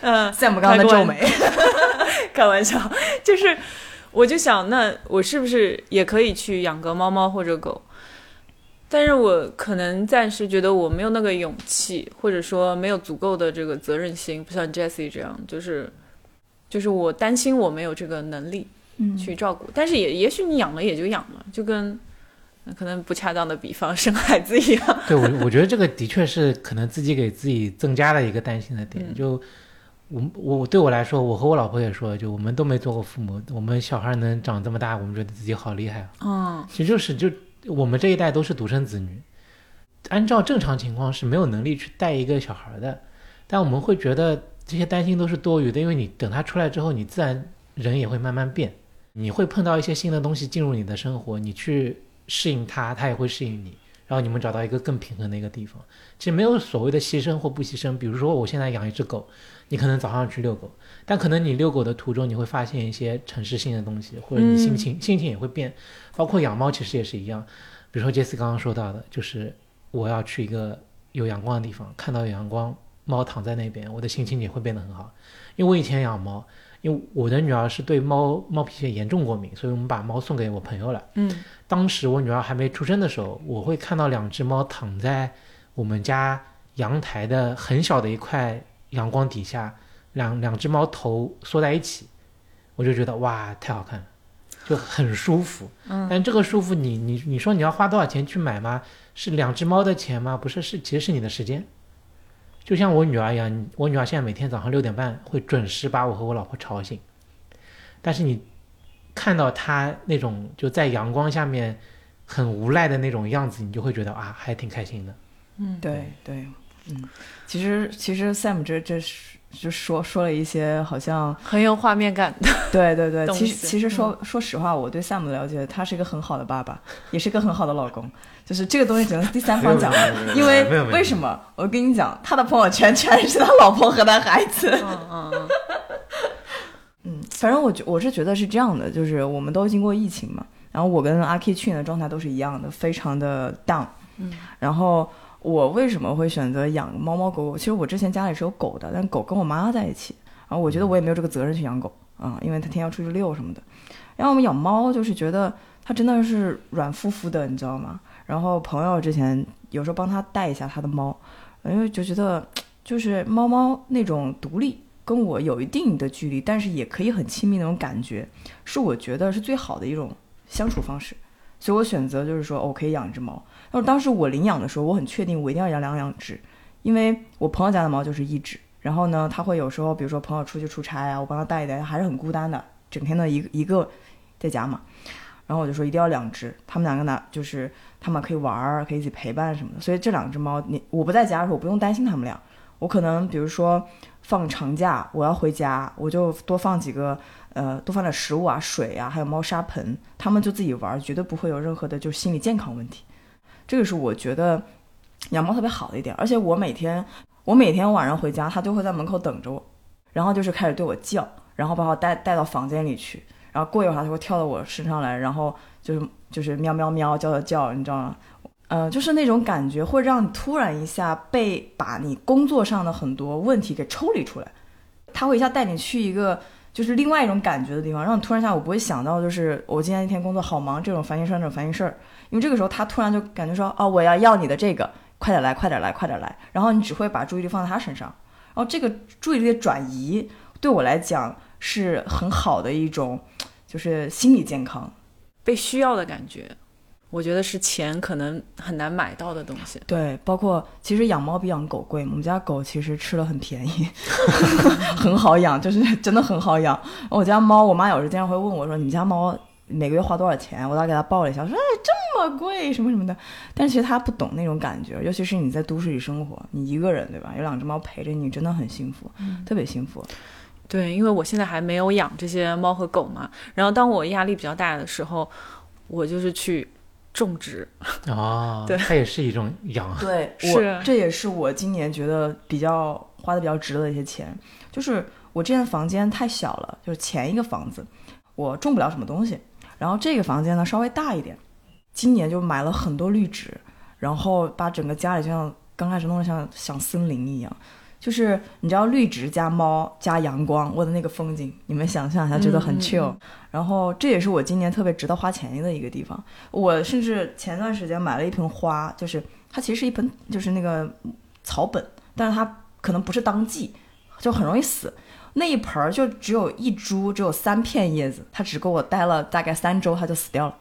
嗯，羡慕刚刚的皱眉。*laughs* 开玩笑，就是我就想，那我是不是也可以去养个猫猫或者狗？但是我可能暂时觉得我没有那个勇气，或者说没有足够的这个责任心，不像 Jessie 这样，就是就是我担心我没有这个能力嗯去照顾。但是也也许你养了也就养了，就跟呃可能不恰当的比方生孩子一样。对我，我觉得这个的确是可能自己给自己增加了一个担心的点。嗯就我我对我来说，我和我老婆也说，就我们都没做过父母，我们小孩能长这么大，我们觉得自己好厉害啊。嗯其实就是就我们这一代都是独生子女，按照正常情况是没有能力去带一个小孩的，但我们会觉得这些担心都是多余的，因为你等他出来之后，你自然人也会慢慢变，你会碰到一些新的东西进入你的生活，你去适应它，它也会适应你，然后你们找到一个更平衡的一个地方。其实没有所谓的牺牲或不牺牲，比如说我现在养一只狗，你可能早上去遛狗，但可能你遛狗的途中你会发现一些城市性的东西，或者你心情、心情也会变。包括养猫其实也是一样，比如说杰斯刚刚说到的，就是我要去一个有阳光的地方，看到有阳光，猫躺在那边，我的心情也会变得很好。因为我以前养猫，因为我的女儿是对猫猫皮屑严重过敏，所以我们把猫送给我朋友了。嗯当时我女儿还没出生的时候，我会看到两只猫躺在我们家阳台的很小的一块阳光底下，两两只猫头缩在一起，我就觉得哇，太好看了，就很舒服。嗯但这个舒服你，你你说你要花多少钱去买吗？是两只猫的钱吗？不是，是其实是你的时间。就像我女儿一样，我女儿现在每天早上六点半会准时把我和我老婆吵醒，但是你看到她那种就在阳光下面很无赖的那种样子，你就会觉得啊，还挺开心的。嗯，对对，嗯，其实其实 Sam 这这是就说说了一些好像很有画面感的。对对对，其实其实说、说实话，我对 Sam 的了解，他是一个很好的爸爸，也是一个很好的老公。就是这个东西只能第三方讲因为为什么？我跟你讲，他的朋友圈全是他老婆和他孩子。嗯嗯嗯，*laughs* 嗯，反正我觉我是觉得是这样的，就是我们都经过疫情嘛，然后我跟阿 K 去年的状态都是一样的，非常的 down。嗯，然后我为什么会选择养猫猫狗狗？其实我之前家里是有狗的，但狗跟我妈在一起，然后我觉得我也没有这个责任去养狗啊、因为它天天要出去遛什么的。然后我们养猫就是觉得它真的是软乎乎的，你知道吗？然后朋友之前有时候帮他带一下他的猫，因为就觉得就是猫猫那种独立，跟我有一定的距离，但是也可以很亲密那种感觉，是我觉得是最好的一种相处方式。所以我选择就是说，我可以养一只猫。但是当时我领养的时候，我很确定我一定要养两两只，因为我朋友家的猫就是一只。然后呢，他会有时候，比如说朋友出去出差啊，我帮他带一带，还是很孤单的，整天的一个一个在家嘛。然后我就说一定要两只，他们两个呢，就是他们可以玩儿，可以一起陪伴什么的。所以这两只猫，你我不在家的时候，我不用担心他们俩。我可能比如说放长假，我要回家，我就多放几个呃，多放点食物啊、水啊，还有猫砂盆，他们就自己玩，绝对不会有任何的就心理健康问题。这个是我觉得养猫特别好的一点，而且我每天我每天晚上回家，它就会在门口等着我，然后就是开始对我叫，然后把我带带到房间里去，然后过一会儿它会跳到我身上来，然后就是就是喵喵喵叫叫叫，你知道吗？呃，就是那种感觉会让你突然一下被把你工作上的很多问题给抽离出来，它会一下带你去一个就是另外一种感觉的地方，让你突然一下我不会想到就是我今天一天工作好忙这种烦心事儿那种烦心事儿，因为这个时候他突然就感觉说哦我要要你的这个，快点来快点来快点来，然后你只会把注意力放在他身上，然后这个注意力的转移对我来讲是很好的一种就是心理健康。被需要的感觉，我觉得是钱可能很难买到的东西。对，包括其实养猫比养狗贵，我们家狗其实吃的很便宜，*laughs* 很好养，就是真的很好养。我家猫，我妈有时经常会问我说：“你们家猫每个月花多少钱？”我当时给她报了一下，说：“哎，这么贵，什么什么的。”但是其实她不懂那种感觉，尤其是你在都市里生活，你一个人对吧？有两只猫陪着你，真的很幸福，特别幸福。对，因为我现在还没有养这些猫和狗嘛，然后当我压力比较大的时候，我就是去种植。哦，*laughs* 对它也是一种养。对，*laughs* 是我这也是我今年觉得比较花的比较值的一些钱，就是我这间房间太小了，就是前一个房子我种不了什么东西，然后这个房间呢稍微大一点，今年就买了很多绿植，然后把整个家里就像刚开始弄得像像森林一样。就是你知道绿植加猫加阳光，我的那个风景，你们想象一下，觉得很 chill、然后这也是我今年特别值得花钱的一个地方。我甚至前段时间买了一盆花，就是它其实是一盆就是那个草本，但是它可能不是当季，就很容易死。那一盆儿就只有一株，只有三片叶子，它只够我待了大概三周，它就死掉了。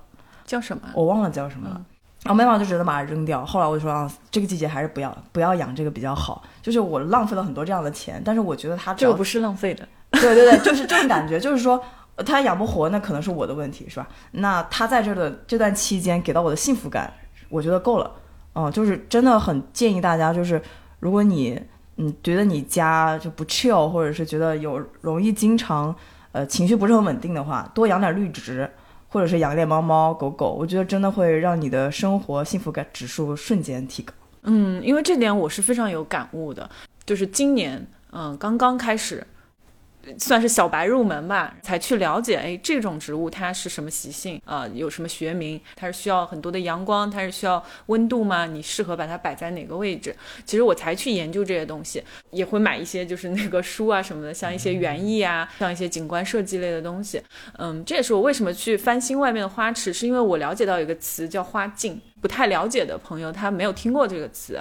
叫什么？我忘了叫什么了。嗯然后没办法，就只能把它扔掉。后来我就说啊，这个季节还是不要不要养这个比较好。就是我浪费了很多这样的钱，但是我觉得它这个不是浪费的。*laughs* 对对对，就是这种感觉，就是说呃他养不活，那可能是我的问题，是吧？那它在这儿的这段期间给到我的幸福感，我觉得够了。嗯，就是真的很建议大家，就是如果你嗯觉得你家就不 chill，或者是觉得有容易经常呃情绪不是很稳定的话，多养点绿植。或者是养一点猫猫狗狗，我觉得真的会让你的生活幸福感指数瞬间提高。嗯，因为这点我是非常有感悟的，就是今年嗯刚刚开始。算是小白入门吧，才去了解，哎，这种植物它是什么习性啊、有什么学名？它是需要很多的阳光，它是需要温度吗？你适合把它摆在哪个位置？其实我才去研究这些东西，也会买一些就是那个书啊什么的，像一些园艺啊，像一些景观设计类的东西。嗯，这也是我为什么去翻新外面的花池，是因为我了解到有个词叫花镜，不太了解的朋友他没有听过这个词。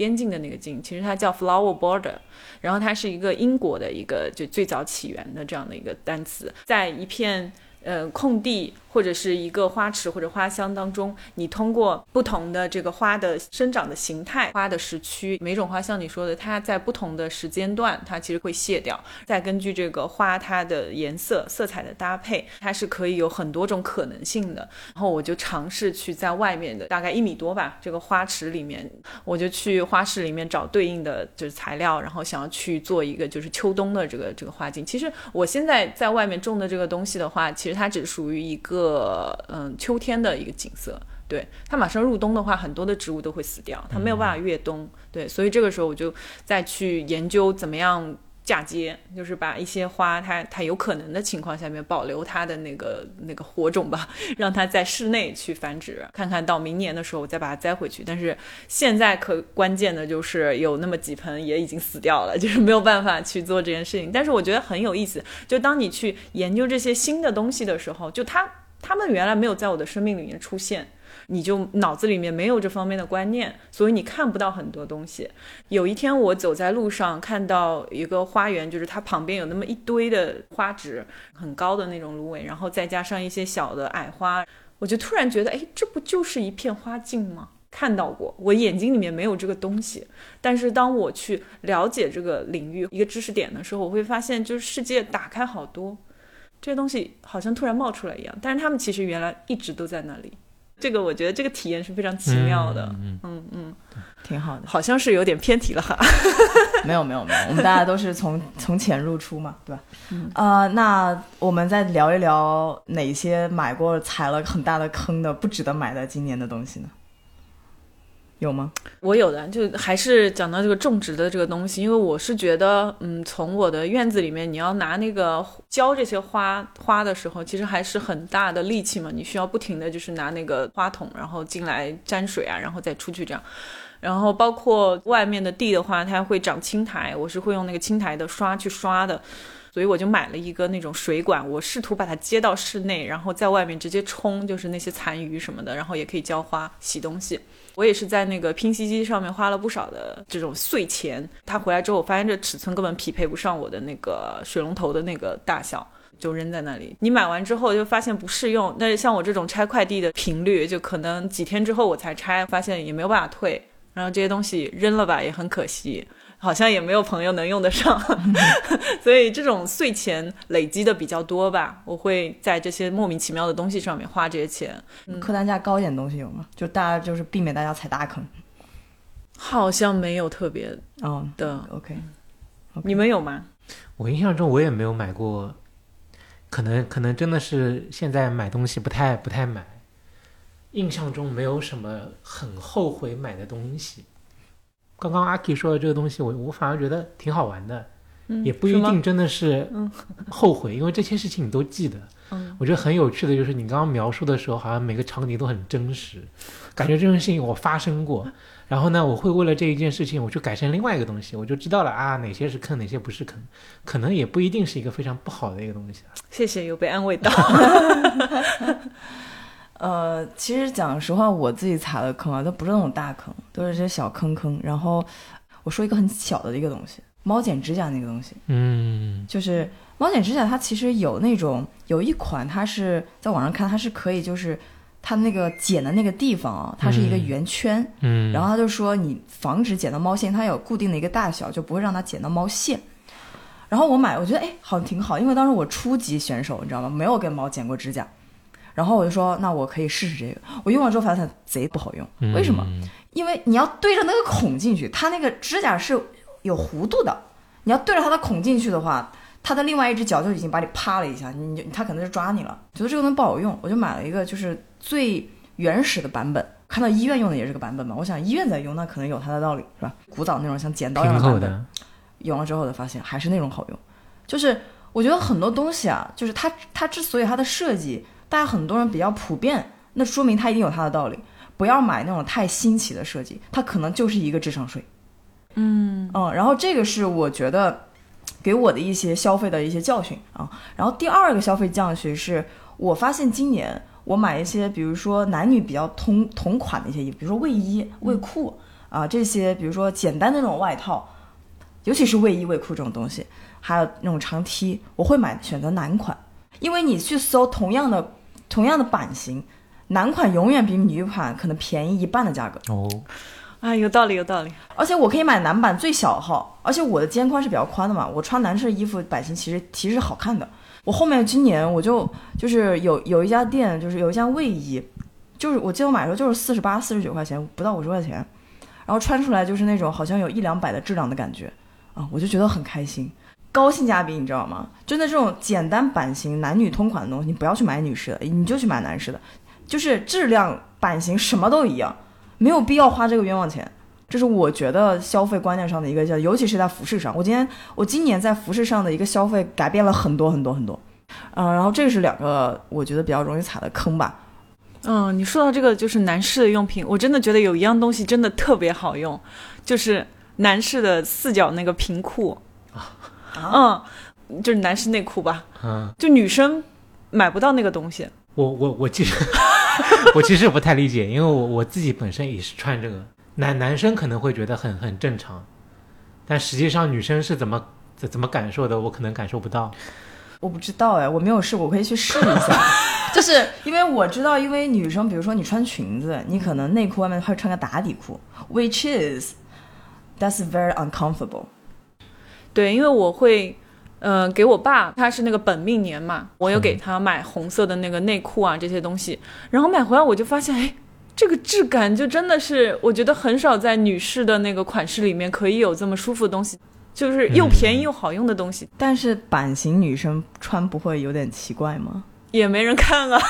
边境的那个境，其实它叫 flower border，然后它是一个英国的一个就最早起源的这样的一个单词，在一片呃空地或者是一个花池或者花箱当中，你通过不同的这个花的生长的形态、花的时区，每种花像你说的，它在不同的时间段，它其实会谢掉。再根据这个花它的颜色、色彩的搭配，它是可以有很多种可能性的。然后我就尝试去在外面的大概一米多吧，这个花池里面，我就去花市里面找对应的就是材料，然后想要去做一个就是秋冬的这个这个花境。其实我现在在外面种的这个东西的话，其实它只属于一个。个嗯，秋天的一个景色，对它马上入冬的话，很多的植物都会死掉，它没有办法越冬，对，所以这个时候我就再去研究怎么样嫁接，就是把一些花，它它有可能的情况下面保留它的那个那个火种吧，*laughs* 让它在室内去繁殖，看看到明年的时候我再把它栽回去。但是现在可关键的就是有那么几盆也已经死掉了，*laughs* 就是没有办法去做这件事情。但是我觉得很有意思，就当你去研究这些新的东西的时候，就它。他们原来没有在我的生命里面出现，你就脑子里面没有这方面的观念，所以你看不到很多东西。有一天我走在路上，看到一个花园，就是它旁边有那么一堆的花植，很高的那种芦苇，然后再加上一些小的矮花，我就突然觉得，哎，这不就是一片花境吗？看到过，我眼睛里面没有这个东西，但是当我去了解这个领域一个知识点的时候，我会发现，就是世界打开好多。这些东西好像突然冒出来一样，但是他们其实原来一直都在那里。这个我觉得这个体验是非常奇妙的，嗯嗯，挺好的。好像是有点偏题了 *laughs* 哈。没有没有没有，我们大家都是从从浅入出嘛，对吧？嗯啊，那我们再聊一聊哪些买过踩了很大的坑的不值得买的今年的东西呢？有吗？我有的，就还是讲到这个种植的这个东西，因为我是觉得，嗯，从我的院子里面，你要拿那个浇这些花花的时候，其实还是很大的力气嘛，你需要不停的就是拿那个花筒，然后进来沾水啊，然后再出去这样，然后包括外面的地的话，它会长青苔，我是会用那个青苔的刷去刷的。所以我就买了一个那种水管，我试图把它接到室内，然后在外面直接冲，就是那些残余什么的，然后也可以浇花、洗东西。我也是在那个拼夕机上面花了不少的这种碎钱。它回来之后，我发现这尺寸根本匹配不上我的那个水龙头的那个大小，就扔在那里。你买完之后就发现不适用，那像我这种拆快递的频率，就可能几天之后我才拆，发现也没有办法退，然后这些东西扔了吧，也很可惜。好像也没有朋友能用得上，*laughs* 所以这种碎钱累积的比较多吧。我会在这些莫名其妙的东西上面花这些钱。客单价高一点的东西有吗？就大家就是避免大家踩大坑。好像没有特别哦的。OK，你们有吗？我印象中我也没有买过，可能可能真的是现在买东西不太不太买。印象中没有什么很后悔买的东西。刚刚阿 K 说的这个东西，我我反而觉得挺好玩的，也不一定真的是后悔，*laughs* 因为这些事情你都记得。嗯，我觉得很有趣的就是你刚刚描述的时候，好像每个场景都很真实，感觉这件事情我发生过。*laughs* 然后呢，我会为了这一件事情，我去改成另外一个东西，我就知道了啊，哪些是坑，哪些不是坑，可能也不一定是一个非常不好的一个东西。谢谢，有被安慰到。呃，其实讲实话，我自己踩的坑啊，都不是那种大坑，都是些小坑坑。然后我说一个很小的一个东西，猫剪指甲那个东西，嗯，就是猫剪指甲，它其实有那种有一款，它是在网上看，它是可以，就是它那个剪的那个地方啊，它是一个圆圈，嗯，然后他就说你防止剪到猫线，它有固定的一个大小，就不会让它剪到猫线。然后我买，我觉得哎，好像挺好，因为当时我初级选手，你知道吗？没有给猫剪过指甲。然后我就说，那我可以试试这个。我用了之后发现贼不好用，为什么？因为你要对着那个孔进去，它那个指甲是有弧度的。你要对着它的孔进去的话，它的另外一只脚就已经把你啪了一下，你就它可能就抓你了。觉得这个东西不好用，我就买了一个就是最原始的版本。看到医院用的也是这个版本嘛，我想医院在用，那可能有它的道理，是吧？古早那种像剪刀一样的版本，用了之后就发现还是那种好用。就是我觉得很多东西啊，就是它它之所以它的设计。大家很多人比较普遍，那说明它一定有它的道理。不要买那种太新奇的设计，它可能就是一个智商税。嗯嗯，然后这个是我觉得给我的一些消费的一些教训啊。然后第二个消费教训是我发现今年我买一些，比如说男女比较同同款的一些衣服，比如说卫衣、卫裤啊这些，比如说简单的那种外套，尤其是卫衣、卫裤这种东西，还有那种长 T，我会买选择男款，因为你去搜同样的。同样的版型，男款永远比女款可能便宜一半的价格。哦，啊，有道理，有道理。而且我可以买男版最小号，而且我的肩宽是比较宽的嘛，我穿男士衣服版型其实其实是好看的。我后面今年我就就是有有一家店，就是有一件卫衣，就是我记得我买的时候就是四十八、四十九块钱，不到五十块钱，然后穿出来就是那种好像有一两百的质量的感觉啊，我就觉得很开心，高性价比，你知道吗？真的这种简单版型、男女通款的东西，你不要去买女士的，你就去买男士的，就是质量、版型什么都一样，没有必要花这个冤枉钱。这是我觉得消费观念上的一个叫，尤其是在服饰上。我今天我今年在服饰上的一个消费改变了很多很多很多，嗯、然后这是两个我觉得比较容易踩的坑吧。嗯，你说到这个就是男士的用品，我真的觉得有一样东西真的特别好用，就是男士的四角那个平裤。嗯，就是男士内裤吧，嗯，就女生买不到那个东西。我我我其实 *laughs* 我其实不太理解，因为我我自己本身也是穿这个，男男生可能会觉得很很正常，但实际上女生是怎么怎怎么感受的，我可能感受不到。我不知道哎，我没有试过，我可以去试一下。*laughs* 就是因为我知道，因为女生，比如说你穿裙子，你可能内裤外面会穿个打底裤，which is that's very uncomfortable。对，因为我会，呃，给我爸，他是那个本命年嘛，我有给他买红色的那个内裤啊这些东西，然后买回来我就发现，哎，这个质感就真的是，我觉得很少在女士的那个款式里面可以有这么舒服的东西，就是又便宜又好用的东西，但是版型女生穿不会有点奇怪吗？也没人看啊，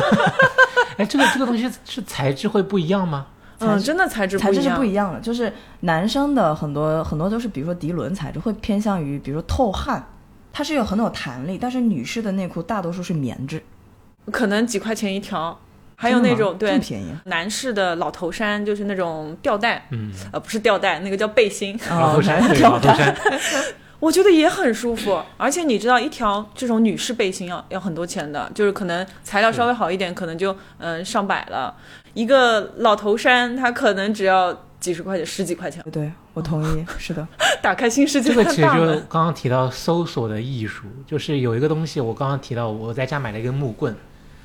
*laughs* 哎，这个这个东西是材质会不一样吗？嗯，真的材质材质是不一样，的，就是男生的很多很多都是，比如说涤纶材质会偏向于，比如说透汗，它是有很有弹力，但是女士的内裤大多数是棉质，可能几块钱一条，还有那种对便宜。男士的老头衫，就是那种吊带，嗯，呃，不是吊带，那个叫背心。老头衫，吊老头衫，*laughs* 我觉得也很舒服，而且你知道，一条这种女士背心要要很多钱的，就是可能材料稍微好一点，可能就嗯上百了。一个老头衫，它可能只要几十块钱、十几块钱。对，我同意，*laughs* 是的，打开新世界这个其实就是。刚刚提到搜索的艺术，就是有一个东西，我刚刚提到我在家买了一根木棍，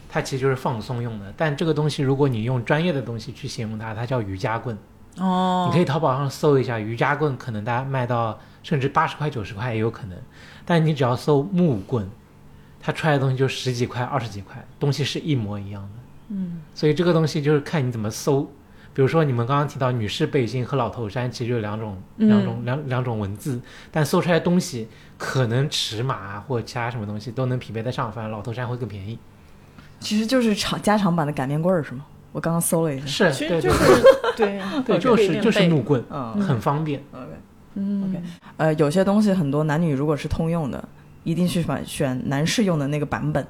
它其实就是放松用的。但这个东西，如果你用专业的东西去形容它，它叫瑜伽棍。哦你可以淘宝上搜一下瑜伽棍，可能大家卖到甚至八十块、九十块也有可能。但你只要搜木棍，它出来的东西就十几块、二十几块，东西是一模一样的。嗯，所以这个东西就是看你怎么搜。比如说你们刚刚提到女士背心和老头衫，其实有两种、嗯。两种、两两种文字，但搜出来的东西可能尺码啊或其他什么东西都能匹配得上，反正老头衫会更便宜。其实就是长加长版的擀面棍儿是吗？我刚刚搜了一下，是，其对对实就是对。对，就是 *laughs* 就是木棍，嗯。很方便。，OK，嗯。OK 呃，有些东西很多男女如果是通用的，一定去选选男士用的那个版本，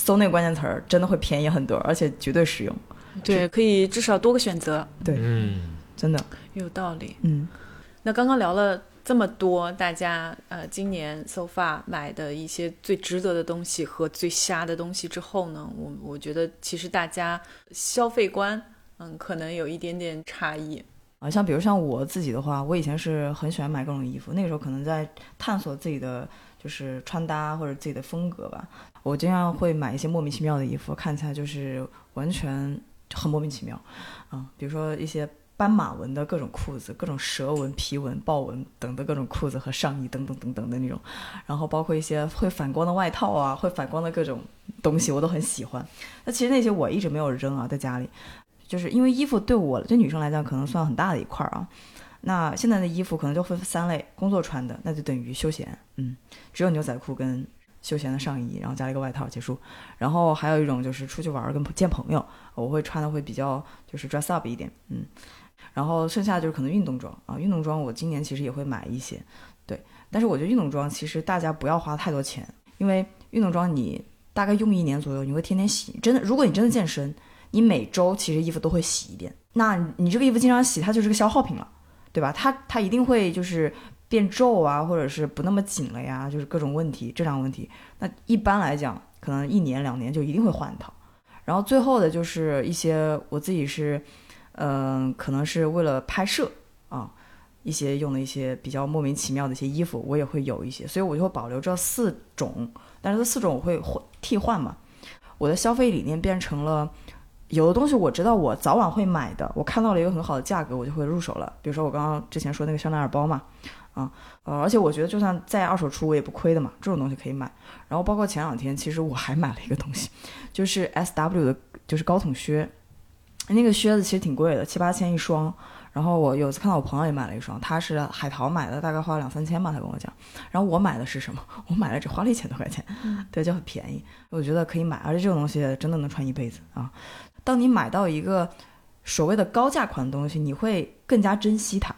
搜那个关键词儿，真的会便宜很多，而且绝对实用，对，可以至少多个选择，对嗯，真的，有道理。嗯。那刚刚聊了这么多，大家呃今年 so far 买的一些最值得的东西和最瞎的东西之后呢，我我觉得其实大家消费观嗯可能有一点点差异。啊，像比如像我自己的话，我以前是很喜欢买各种衣服，那个时候可能在探索自己的就是穿搭或者自己的风格吧。我经常会买一些莫名其妙的衣服，看起来就是完全很莫名其妙啊、比如说一些斑马纹的各种裤子，各种蛇纹、皮纹、豹纹等的各种裤子和上衣等等等等的那种，然后包括一些会反光的外套啊，会反光的各种东西，我都很喜欢。那其实那些我一直没有扔啊，在家里。就是因为衣服对我对女生来讲可能算很大的一块儿啊。那现在的衣服可能就分三类：工作穿的，那就等于休闲，嗯，只有牛仔裤跟休闲的上衣，然后加了一个外套结束。然后还有一种就是出去玩儿跟见朋友，我会穿的会比较就是 dress up 一点，嗯。然后剩下就是可能运动装啊，运动装我今年其实也会买一些，对。但是我觉得运动装其实大家不要花太多钱，因为运动装你大概用一年左右，你会天天洗。真的，如果你真的健身，你每周其实衣服都会洗一遍，那你这个衣服经常洗，它就是个消耗品了，对吧？它它一定会就是变皱啊，或者是不那么紧了呀，就是各种问题，质量问题。那一般来讲，可能一年两年就一定会换一套。然后最后的就是一些我自己是，嗯、可能是为了拍摄啊，一些用的一些比较莫名其妙的一些衣服，我也会有一些，所以我就会保留这四种，但是这四种我会换替换嘛。我的消费理念变成了。有的东西我知道我早晚会买的，我看到了一个很好的价格，我就会入手了。比如说我刚刚之前说那个香奈儿包嘛，啊，呃，而且我觉得就算再二手出我也不亏的嘛，这种东西可以买。然后包括前两天，其实我还买了一个东西，就是 S W 的，就是高筒靴，那个靴子其实挺贵的，七八千一双。然后我有一次看到我朋友也买了一双，他是海淘买的，大概花了两三千吧，他跟我讲。然后我买的是什么？*laughs* 我买了只花了一千多块钱，对，就很便宜。我觉得可以买，而且这种东西真的能穿一辈子啊。当你买到一个所谓的高价款的东西，你会更加珍惜它，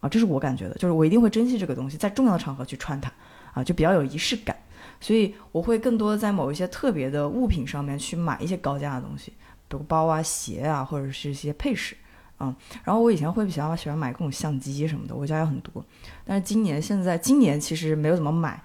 啊，这是我感觉的，就是我一定会珍惜这个东西，在重要的场合去穿它，啊，就比较有仪式感，所以我会更多的在某一些特别的物品上面去买一些高价的东西，比如包啊、鞋啊，或者是一些配饰，啊，然后我以前会比较喜欢买各种相机什么的，我家有很多，但是今年现在今年其实没有怎么买，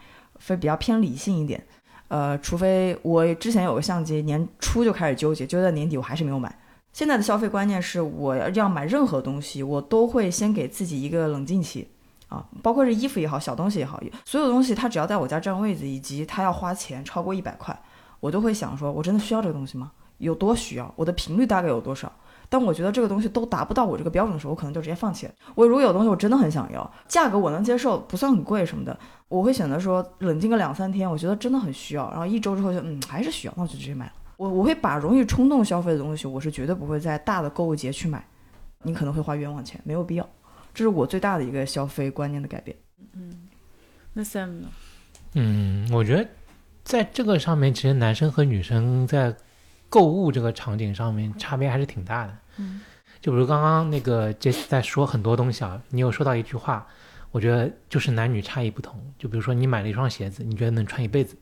会比较偏理性一点。呃，除非我之前有个相机，年初就开始纠结，纠结到年底我还是没有买。现在的消费观念是，我要买任何东西，我都会先给自己一个冷静期，啊，包括是衣服也好，小东西也好，所有东西它只要在我家占位子，以及它要花钱超过一百块，我都会想说，我真的需要这个东西吗？有多需要？我的频率大概有多少？当我觉得这个东西都达不到我这个标准的时候，我可能就直接放弃了。我如果有东西我真的很想要，价格我能接受，不算很贵什么的，我会选择说冷静个两三天，我觉得真的很需要，然后一周之后就嗯还是需要，那我就直接买了。我我会把容易冲动消费的东西，我是绝对不会在大的购物节去买，你可能会花冤枉钱，没有必要。这是我最大的一个消费观念的改变。嗯，那 Sam 呢？嗯，我觉得在这个上面，其实男生和女生在购物这个场景上面差别还是挺大的。嗯，就比如刚刚那个杰西在说很多东西啊，你有说到一句话，我觉得就是男女差异不同。就比如说你买了一双鞋子，你觉得能穿一辈子，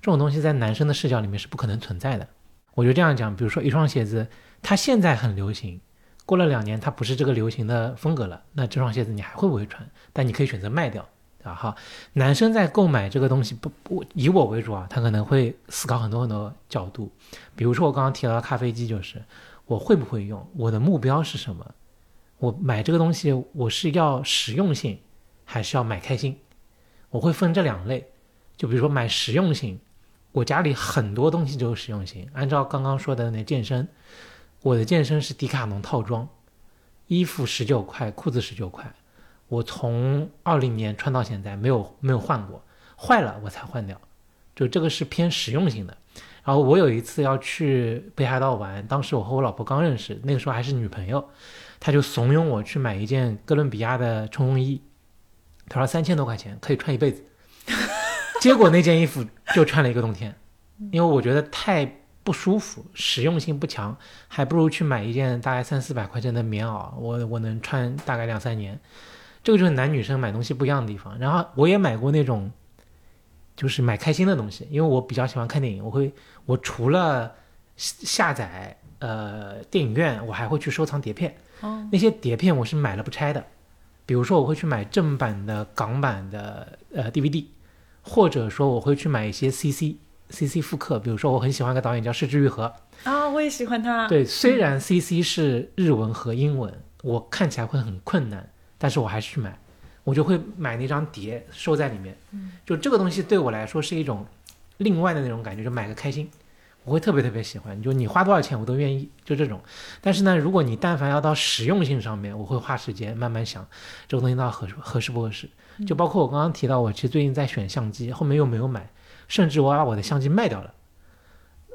这种东西在男生的视角里面是不可能存在的。我就这样讲，比如说一双鞋子，它现在很流行，过了两年它不是这个流行的风格了，那这双鞋子你还会不会穿？但你可以选择卖掉，啊哈。男生在购买这个东西不不以我为主啊，他可能会思考很多很多角度，比如说我刚刚提到的咖啡机就是。我会不会用？我的目标是什么？我买这个东西，我是要实用性，还是要买开心？我会分这两类。就比如说买实用性，我家里很多东西就是实用性。按照刚刚说的那健身，我的健身是迪卡侬套装，衣服十九块，裤子十九块，我从二零年穿到现在没有没有换过，坏了我才换掉。就这个是偏实用性的。然后我有一次要去北海道玩，当时我和我老婆刚认识，那个时候还是女朋友，她就怂恿我去买一件哥伦比亚的冲锋衣，她说三千多块钱可以穿一辈子，结果那件衣服就穿了一个冬天，因为我觉得太不舒服，实用性不强，还不如去买一件大概三四百块钱的棉袄，我我能穿大概两三年，这个就是男女生买东西不一样的地方。然后我也买过那种。就是买开心的东西，因为我比较喜欢看电影，我会，我除了下载呃电影院，我还会去收藏碟片。哦，那些碟片我是买了不拆的，比如说我会去买正版的港版的呃 DVD，或者说我会去买一些 CC CC 复刻，比如说我很喜欢一个导演叫市之愈合。啊，我也喜欢他。对，虽然 CC 是日文和英文，我看起来会很困难，但是我还是去买。我就会买那张碟收在里面，就这个东西对我来说是一种另外的那种感觉，就买个开心，我会特别特别喜欢。就你花多少钱我都愿意，就这种。但是呢，如果你但凡要到实用性上面，我会花时间慢慢想这个东西到底合合适不合适。就包括我刚刚提到，我其实最近在选相机，后面又没有买，甚至我把我的相机卖掉了。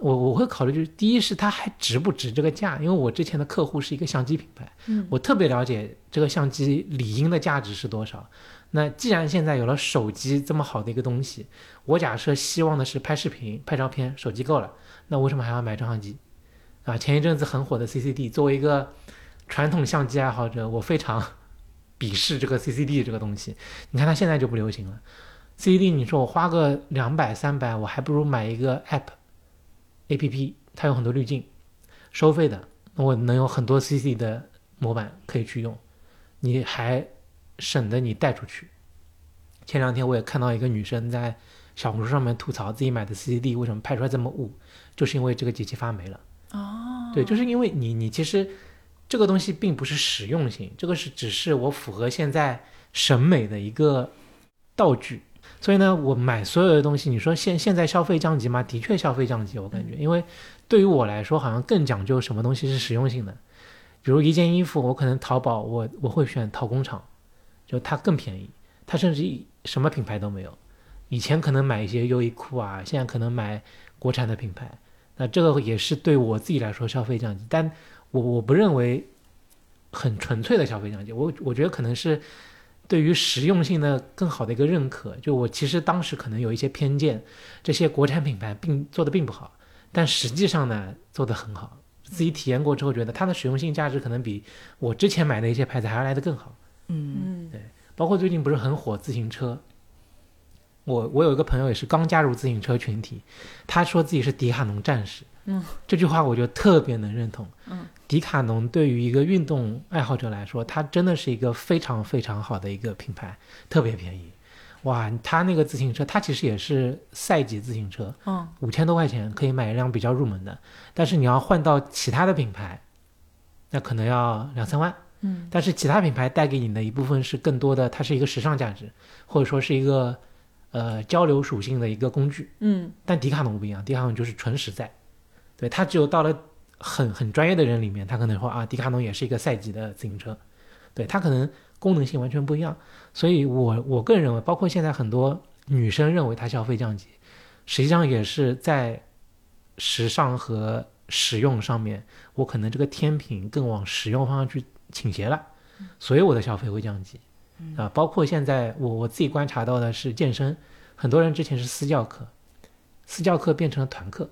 我我会考虑，就是第一是它还值不值这个价，因为我之前的客户是一个相机品牌，嗯，我特别了解这个相机理应的价值是多少。那既然现在有了手机这么好的一个东西，我假设希望的是拍视频、拍照片，手机够了，那为什么还要买照相机？啊，前一阵子很火的 CCD，作为一个传统相机爱好者，我非常 *laughs* 鄙视这个 CCD 这个东西。你看它现在就不流行了，CCD，你说我花个两百三百，我还不如买一个 App。A P P 它有很多滤镜，收费的，那我能有很多 C C 的模板可以去用，你还省得你带出去。前两天我也看到一个女生在小红书上面吐槽自己买的 C C D 为什么拍出来这么雾，就是因为这个机器发霉了。哦，对，就是因为你你其实这个东西并不是实用性，这个是只是我符合现在审美的一个道具。所以呢，我买所有的东西，你说现现在消费降级吗？的确消费降级，我感觉，因为对于我来说，好像更讲究什么东西是实用性的。比如一件衣服，我可能淘宝我我会选淘工厂，就它更便宜，它甚至一什么品牌都没有。以前可能买一些优衣库啊，现在可能买国产的品牌，那这个也是对我自己来说消费降级，但我我不认为很纯粹的消费降级，我我觉得可能是对于实用性的更好的一个认可。就我其实当时可能有一些偏见，这些国产品牌并做的并不好，但实际上呢做的很好。自己体验过之后，觉得它的实用性价值可能比我之前买的一些牌子还要来得更好。嗯对包括最近不是很火自行车，我我有一个朋友也是刚加入自行车群体，他说自己是迪卡侬战士。嗯，这句话我就特别能认同。嗯，迪卡侬对于一个运动爱好者来说，它真的是一个非常非常好的一个品牌，特别便宜。哇，它那个自行车，它其实也是赛级自行车，嗯五千多块钱可以买一辆比较入门的，但是你要换到其他的品牌，那可能要两三万。嗯但是其他品牌带给你的一部分是更多的，它是一个时尚价值，或者说是一个呃交流属性的一个工具。嗯但迪卡侬不一样，迪卡侬就是纯实在，对它只有到了很很专业的人里面，他可能说啊，迪卡侬也是一个赛级的自行车，对它可能功能性完全不一样。所以我我个人认为，包括现在很多女生认为它消费降级，实际上也是在时尚和使用上面，我可能这个天平更往实用方向去倾斜了，所以我的消费会降级。啊，包括现在我我自己观察到的是健身，很多人之前是私教课，私教课变成了团课，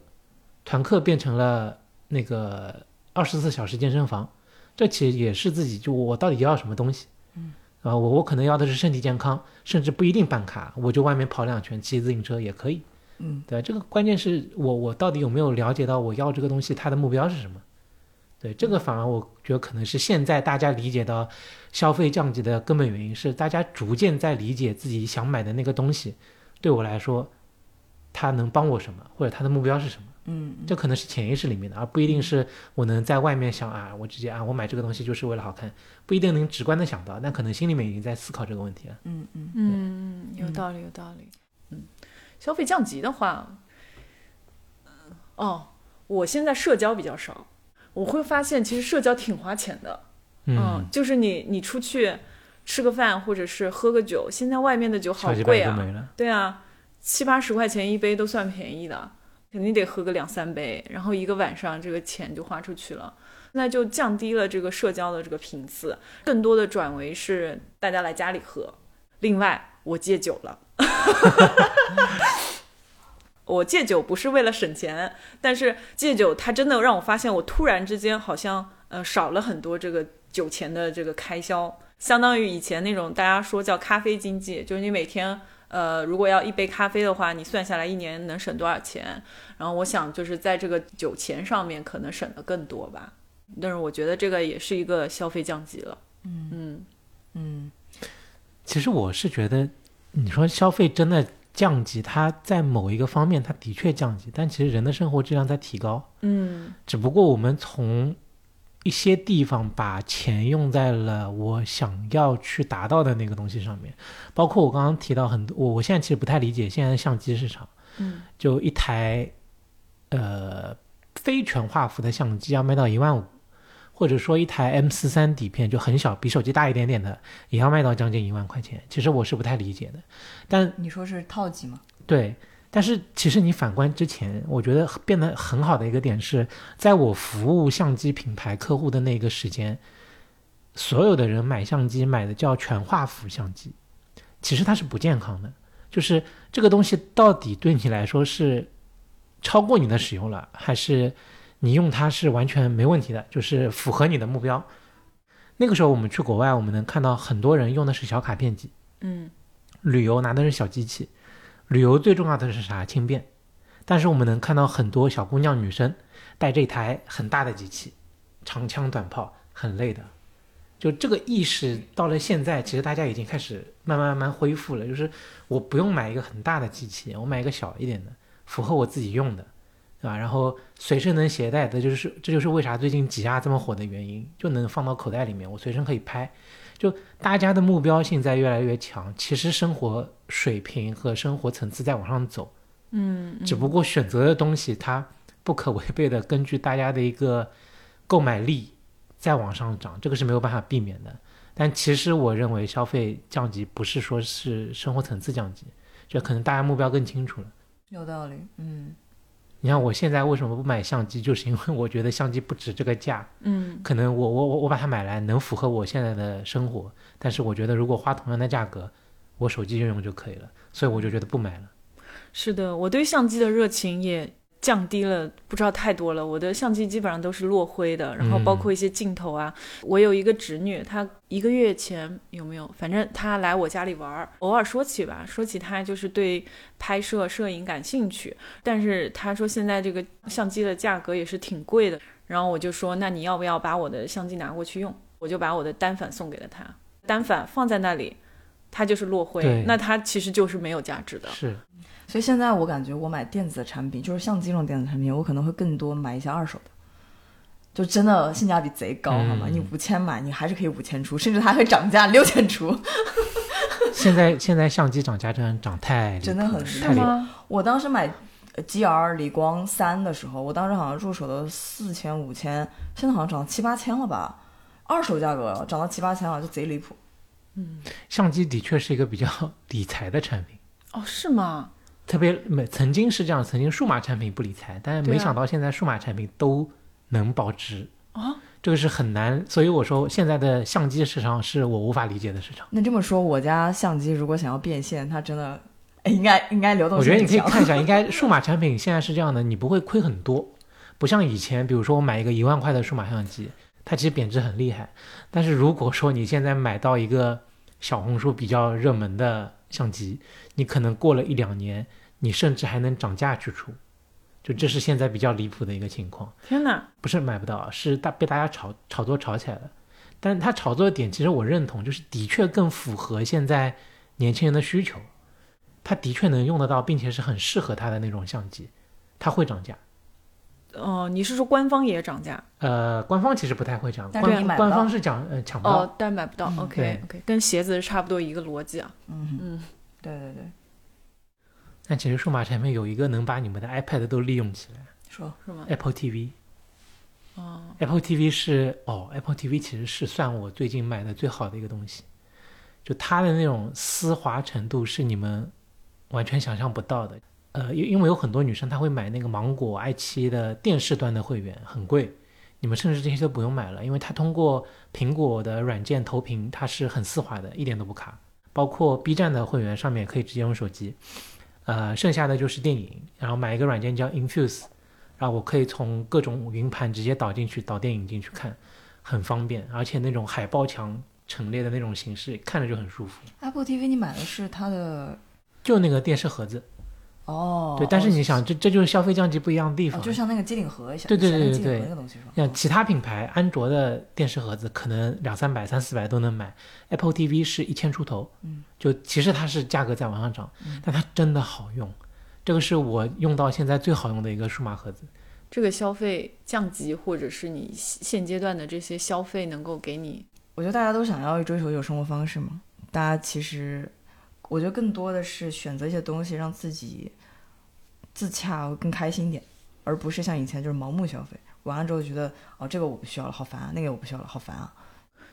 团课变成了那个二十四小时健身房，这其实也是自己就我到底要什么东西。嗯，啊，我我可能要的是身体健康，甚至不一定办卡，我就外面跑两圈，骑自行车也可以。嗯，对，这个关键是我我到底有没有了解到我要这个东西它的目标是什么？对，这个反而我觉得可能是现在大家理解到消费降级的根本原因是大家逐渐在理解自己想买的那个东西，对我来说，它能帮我什么，或者它的目标是什么？嗯这可能是潜意识里面的，而不一定是我能在外面想啊，我直接啊，我买这个东西就是为了好看，不一定能直观的想到，但可能心里面已经在思考这个问题了。嗯嗯嗯，有道理，有道理。嗯，消费降级的话，嗯。哦，我现在社交比较少，我会发现其实社交挺花钱的。嗯，就是你你出去吃个饭或者是喝个酒，现在外面的酒好贵啊。对啊，七八十块钱一杯都算便宜的，肯定得喝个两三杯，然后一个晚上这个钱就花出去了。那就降低了这个社交的这个频次，更多的转为是大家来家里喝。另外，我戒酒了。*laughs* 我戒酒不是为了省钱，但是戒酒它真的让我发现，我突然之间好像呃少了很多这个酒钱的这个开销，相当于以前那种大家说叫咖啡经济，就是你每天呃如果要一杯咖啡的话，你算下来一年能省多少钱？然后我想就是在这个酒钱上面可能省的更多吧，但是我觉得这个也是一个消费降级了。嗯嗯嗯其实我是觉得，你说消费真的降级，它在某一个方面它的确降级，但其实人的生活质量在提高。嗯只不过我们从一些地方把钱用在了我想要去达到的那个东西上面，包括我刚刚提到很多，我我现在其实不太理解现在的相机市场，嗯。就一台呃非全画幅的相机要卖到一万五，或者说一台 M 四三底片就很小，比手机大一点点的，也要卖到将近一万块钱。其实我是不太理解的，但你说是套机吗？对，但是其实你反观之前，我觉得变得很好的一个点是，在我服务相机品牌客户的那个时间，所有的人买相机买的叫全画幅相机，其实它是不健康的。就是这个东西到底对你来说是超过你的使用了，还是你用它是完全没问题的，就是符合你的目标？那个时候我们去国外，我们能看到很多人用的是小卡片机，嗯旅游拿的是小机器，旅游最重要的是啥？轻便。但是我们能看到很多小姑娘、女生带这台很大的机器，长枪短炮，很累的。就这个意识到了现在，其实大家已经开始慢慢慢慢恢复了。就是我不用买一个很大的机器，我买一个小一点的，符合我自己用的。对吧？然后随身能携带的，就是这就是为啥最近挤压这么火的原因，就能放到口袋里面，我随身可以拍。就大家的目标性在越来越强，其实生活水平和生活层次在往上走，嗯，只不过选择的东西它不可违背的，根据大家的一个购买力在往上涨，这个是没有办法避免的。但其实我认为消费降级不是说是生活层次降级，就可能大家目标更清楚了。有道理，嗯，你看我现在为什么不买相机，就是因为我觉得相机不值这个价。嗯，可能我我我我把它买来能符合我现在的生活，但是我觉得如果花同样的价格，我手机用用就可以了，所以我就觉得不买了。是的，我对相机的热情也降低了，不知道太多了。我的相机基本上都是落灰的，然后包括一些镜头啊。我有一个侄女，她一个月前有没有？反正她来我家里玩儿，偶尔说起吧，说起她就是对拍摄摄影感兴趣，但是她说现在这个相机的价格也是挺贵的。然后我就说，那你要不要把我的相机拿过去用？我就把我的单反送给了她，单反放在那里，它就是落灰，那它其实就是没有价值的。是，所以现在我感觉我买电子的产品，就是相机这种电子产品，我可能会更多买一些二手的，就真的性价比贼高，好吗？嗯你五千买，你还是可以五千出，甚至它还会涨价六千出。*laughs* 现在现在相机涨价真的涨太真的很太离？我当时买呃 GR 理光三的时候，我当时好像入手的四千五千，现在好像涨到七八千了吧？二手价格涨到七八千了，就贼离谱。嗯相机的确是一个比较 *laughs* 理财的产品，哦，是吗？特别没曾经是这样，曾经数码产品不理财，但是没想到现在数码产品都能保值啊，这个是很难，所以我说现在的相机市场是我无法理解的市场。那这么说，我家相机如果想要变现，它真的哎应该应该流动我觉得。你可以看一下，*laughs* 应该数码产品现在是这样的，你不会亏很多，不像以前，比如说我买一个一万块的数码相机，它其实贬值很厉害。但是如果说你现在买到一个小红书比较热门的相机，你可能过了一两年，你甚至还能涨价去出，就这是现在比较离谱的一个情况。天哪！不是买不到，是大被大家炒炒作炒起来了。但是它炒作的点，其实我认同，就是的确更符合现在年轻人的需求，它的确能用得到，并且是很适合他的那种相机，它会涨价。哦、你是说官方也涨价？呃，官方其实不太会涨，但是官买不到官方是讲呃抢不到。哦，但买不到。嗯 OK OK，跟鞋子是差不多一个逻辑啊。嗯，嗯，对对对，但其实数码产品有一个能把你们的 iPad 都利用起来说是吗？，Apple TV。哦，Apple TV 是哦，Apple TV 其实是算我最近买的最好的一个东西，就它的那种丝滑程度是你们完全想象不到的。呃，因因为有很多女生她会买那个芒果、爱奇艺的电视端的会员，很贵，你们甚至这些都不用买了，因为它通过苹果的软件投屏，它是很丝滑的，一点都不卡。包括 B 站的会员上面也可以直接用手机，呃，剩下的就是电影，然后买一个软件叫 Infuse。然后我可以从各种云盘直接导进去，导电影进去看，很方便，而且那种海报墙陈列的那种形式，看着就很舒服。Apple TV 你买的是它的就那个电视盒子，哦，对，但是你哦想，这这就是消费降级不一样的地哦方。就像那个机顶盒一样，对对对对对那个东西是吧？像其他品牌，安卓的电视盒子可能两三百、三四百都能买，Apple TV 是一千出头，嗯，就其实它是价格在往上涨，但它真的好用，这个是我用到现在最好用的一个数码盒子。这个消费降级，或者是你现阶段的这些消费，能够给你我觉得大家都想要追求一种生活方式嘛，大家其实我觉得更多的是选择一些东西让自己自洽更开心点，而不是像以前就是盲目消费，完了之后觉得哦这个我不需要了，好烦啊，那个我不需要了，好烦啊。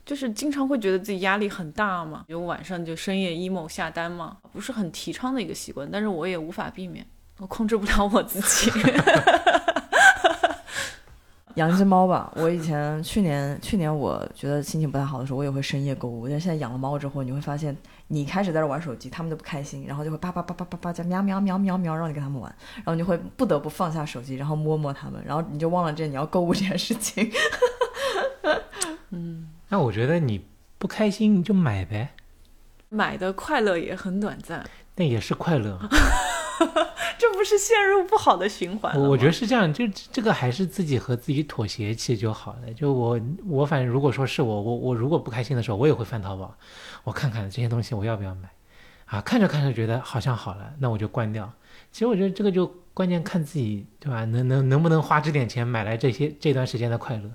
就是经常会觉得自己压力很大嘛，有晚上就深夜 emo 下单嘛，不是很提倡的一个习惯，但是我也无法避免，我控制不了我自己。*laughs* 养一只猫吧，我以前去年去年我觉得心情不太好的时候，我也会深夜购物。但现在养了猫之后，你会发现，你开始在这玩手机，他们就不开心，然后就会叭叭叭叭叭叭叫喵喵喵喵喵，让你跟他们玩，然后你就会不得不放下手机，然后摸摸他们，然后你就忘了这你要购物这件事情。嗯那我觉得你不开心你就买呗，买的快乐也很短暂，那也是快乐。*laughs* 这不是陷入不好的循环吗我我觉得是这样，就这个还是自己和自己妥协其实就好了。就我我反正如果说是我我我如果不开心的时候，我也会翻淘宝，我看看这些东西我要不要买啊？看着看着觉得好像好了，那我就关掉。其实我觉得这个就关键看自己，对吧？能能能不能花这点钱买来这些这段时间的快乐？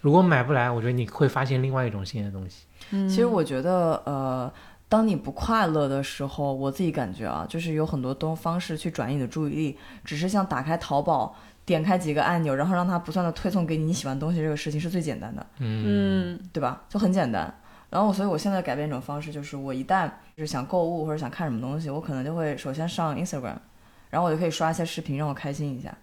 如果买不来，我觉得你会发现另外一种新的东西。嗯其实我觉得，呃，当你不快乐的时候，我自己感觉啊，就是有很多东方式去转移你的注意力，只是像打开淘宝，点开几个按钮，然后让它不断的推送给你你喜欢的东西，这个事情是最简单的，嗯嗯对吧？就很简单。然后，所以我现在改变一种方式，就是我一旦就是想购物或者想看什么东西，我可能就会首先上 Instagram，然后我就可以刷一些视频让我开心一下，